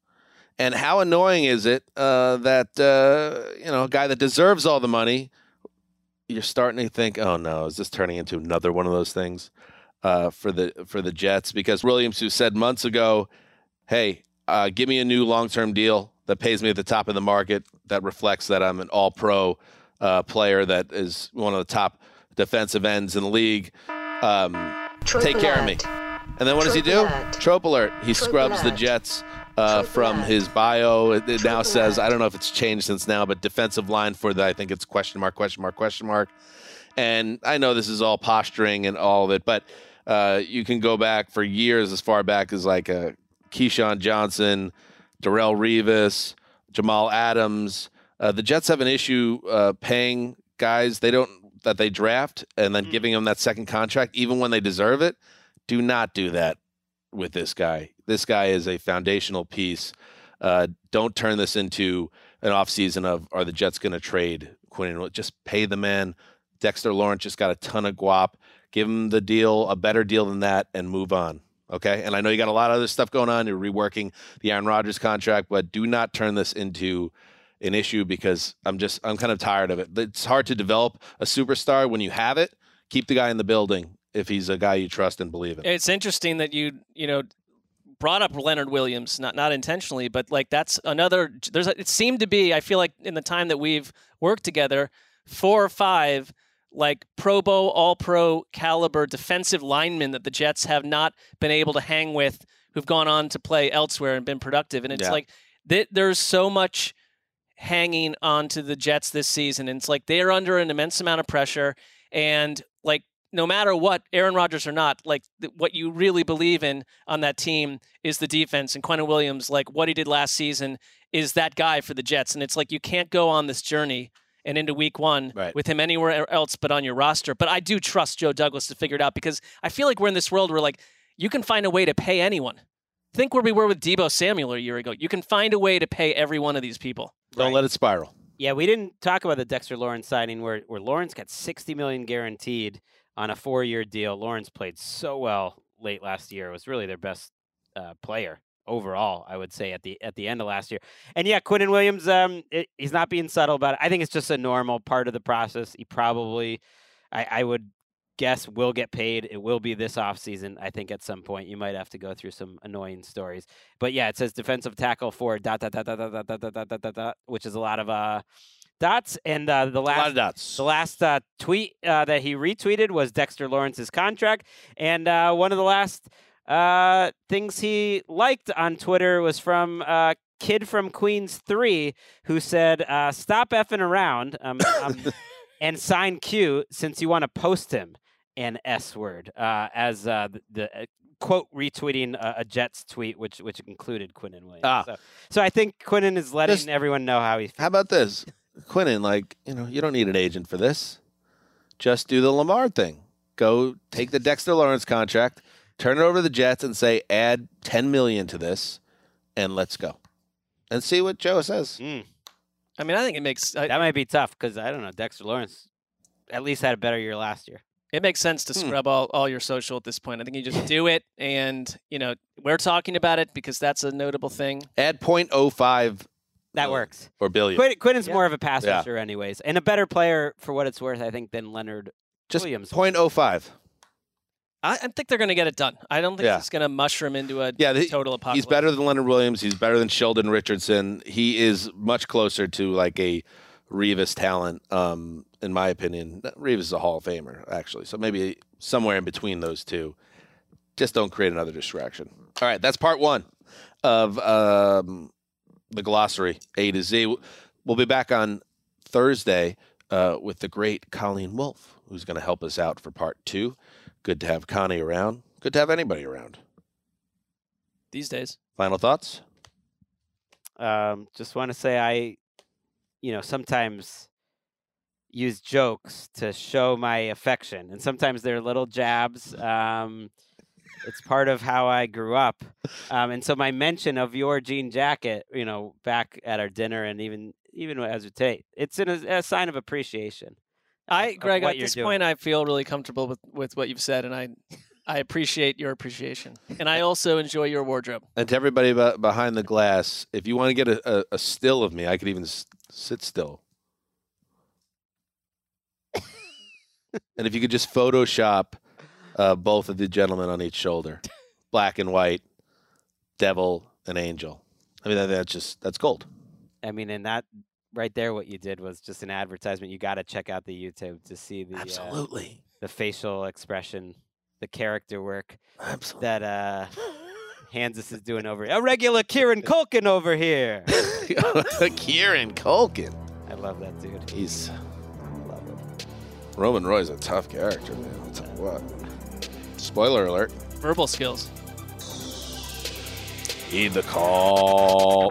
And how annoying is it uh, that, uh, you know, a guy that deserves all the money, you're starting to think, oh no, is this turning into another one of those things? uh, for the for the Jets because Williams, who said months ago, "Hey, uh, give me a new long term deal that pays me at the top of the market that reflects that I'm an All Pro uh, player that is one of the top defensive ends in the league. Um, take care of me." And then what does he do? Trope alert. He scrubs the Jets uh, from his bio. It, it now says, I don't know if it's changed since now, but defensive line for the, I think it's question mark, question mark, question mark. And I know this is all posturing and all of it, but uh, you can go back for years as far back as like uh, Keyshawn Johnson, Darrelle Revis, Jamal Adams. Uh, the Jets have an issue uh, paying guys they don't that they draft and then giving them that second contract even when they deserve it. Do not do that with this guy. This guy is a foundational piece. Uh, don't turn this into an offseason of are the Jets going to trade Quinn? Just pay the man. Dexter Lawrence just got a ton of guap. Give him the deal, a better deal than that, and move on. Okay. And I know you got a lot of other stuff going on. You're reworking the Aaron Rodgers contract, but do not turn this into an issue because I'm just I'm kind of tired of it. It's hard to develop a superstar when you have it. Keep the guy in the building if he's a guy you trust and believe in. It's interesting that you you know brought up Leonard Williams, not not intentionally, but like that's another. There's a, it seemed to be. I feel like in the time that we've worked together, four or five like Pro Bowl, All Pro caliber defensive linemen that the Jets have not been able to hang with, who've gone on to play elsewhere and been productive. And it's Yeah. like th- there's so much hanging on to the Jets this season. And it's like they're under an immense amount of pressure. And like no matter what, Aaron Rodgers or not, like th- what you really believe in on that team is the defense. And Quinnen Williams, like what he did last season, is that guy for the Jets. And it's like you can't go on this journey and into week one Right. with him anywhere else but on your roster. But I do trust Joe Douglas to figure it out because I feel like we're in this world where like you can find a way to pay anyone. Think where we were with Deebo Samuel a year ago. You can find a way to pay every one of these people. Don't let it spiral. Yeah, we didn't talk about the Dexter Lawrence signing where where Lawrence got 60 million guaranteed on a four-year deal. Lawrence played so well late last year. Was really their best uh, player overall, I would say at the at the end of last year. And yeah, Quinnen Williams, um, it, he's not being subtle about it. I think it's just a normal part of the process. He probably, I, I would guess, will get paid. It will be this offseason. I think at some point you might have to go through some annoying stories. But yeah, it says defensive tackle for dot dot dot dot dot dot dot dot dot dot dot, which is a lot of uh dots. And uh, the last dots. the last uh, tweet uh, that he retweeted was Dexter Lawrence's contract, and uh, one of the last uh, things he liked on Twitter was from uh, Kid from Queens Three, who said, uh, "Stop effing around um, um, and sign Q since you want to post him an S word." Uh, as uh, the, the uh, quote retweeting a, a Jets tweet, which which included Quinnen Williams. Ah. So, so I think Quinnen is letting Just- everyone know how he feels. How about this? Quinnen, like, you know, you don't need an agent for this. Just do the Lamar thing. Go take the Dexter Lawrence contract, turn it over to the Jets and say add 10 million to this and let's go. And see what Joe says. Mm. I mean, I think it makes I, That might be tough because I don't know. Dexter Lawrence at least had a better year last year. it makes sense to Hmm. scrub all, all your social at this point. I think you just do it, and you know we're talking about it because that's a notable thing. Add 0.05 That works. or billion. Quinn, Quinn's Yeah. more of a pass Yeah. rusher, anyways, and a better player for what it's worth, I think, than Leonard Just Williams. 0.05. I, I think they're going to get it done. I don't think Yeah. it's going to mushroom into a Yeah, the- total apocalypse. He's better than Leonard Williams. He's better than Sheldon Richardson. He is much closer to like a Revis talent, um, in my opinion. Revis is a Hall of Famer, actually. So maybe somewhere in between those two. Just don't create another distraction. All right, that's part one of um, the glossary A to Z. We'll be back on Thursday uh, with the great Colleen Wolfe, who's going to help us out for part two. Good to have Connie around. Good to have anybody around. these days. Final thoughts? Um, just want to say I, you know, sometimes use jokes to show my affection, and sometimes they're little jabs. Um, it's part of how I grew up, um, and so my mention of your jean jacket, you know, back at our dinner, and even even as we take, it's in a, a sign of appreciation. I, Gregg, at this doing. point, I feel really comfortable with, with what you've said, and I, I appreciate your appreciation, and I also enjoy your wardrobe. And to everybody be- behind the glass, if you want to get a, a, a still of me, I could even s- sit still. and if you could just Photoshop uh, both of the gentlemen on each shoulder, black and white, devil and angel. I mean, that, that's just that's gold. I mean, and that right there, what you did was just an advertisement. You got to check out the YouTube to see the uh, Absolutely, the facial expression, the character work absolutely. that uh, Hanzus is doing over here. a regular Kieran Culkin over here. Kieran Culkin. I love that dude. He's Love it. Roman Roy's a tough character, man. I'll tell you what. Spoiler alert. Verbal skills. Heed the call.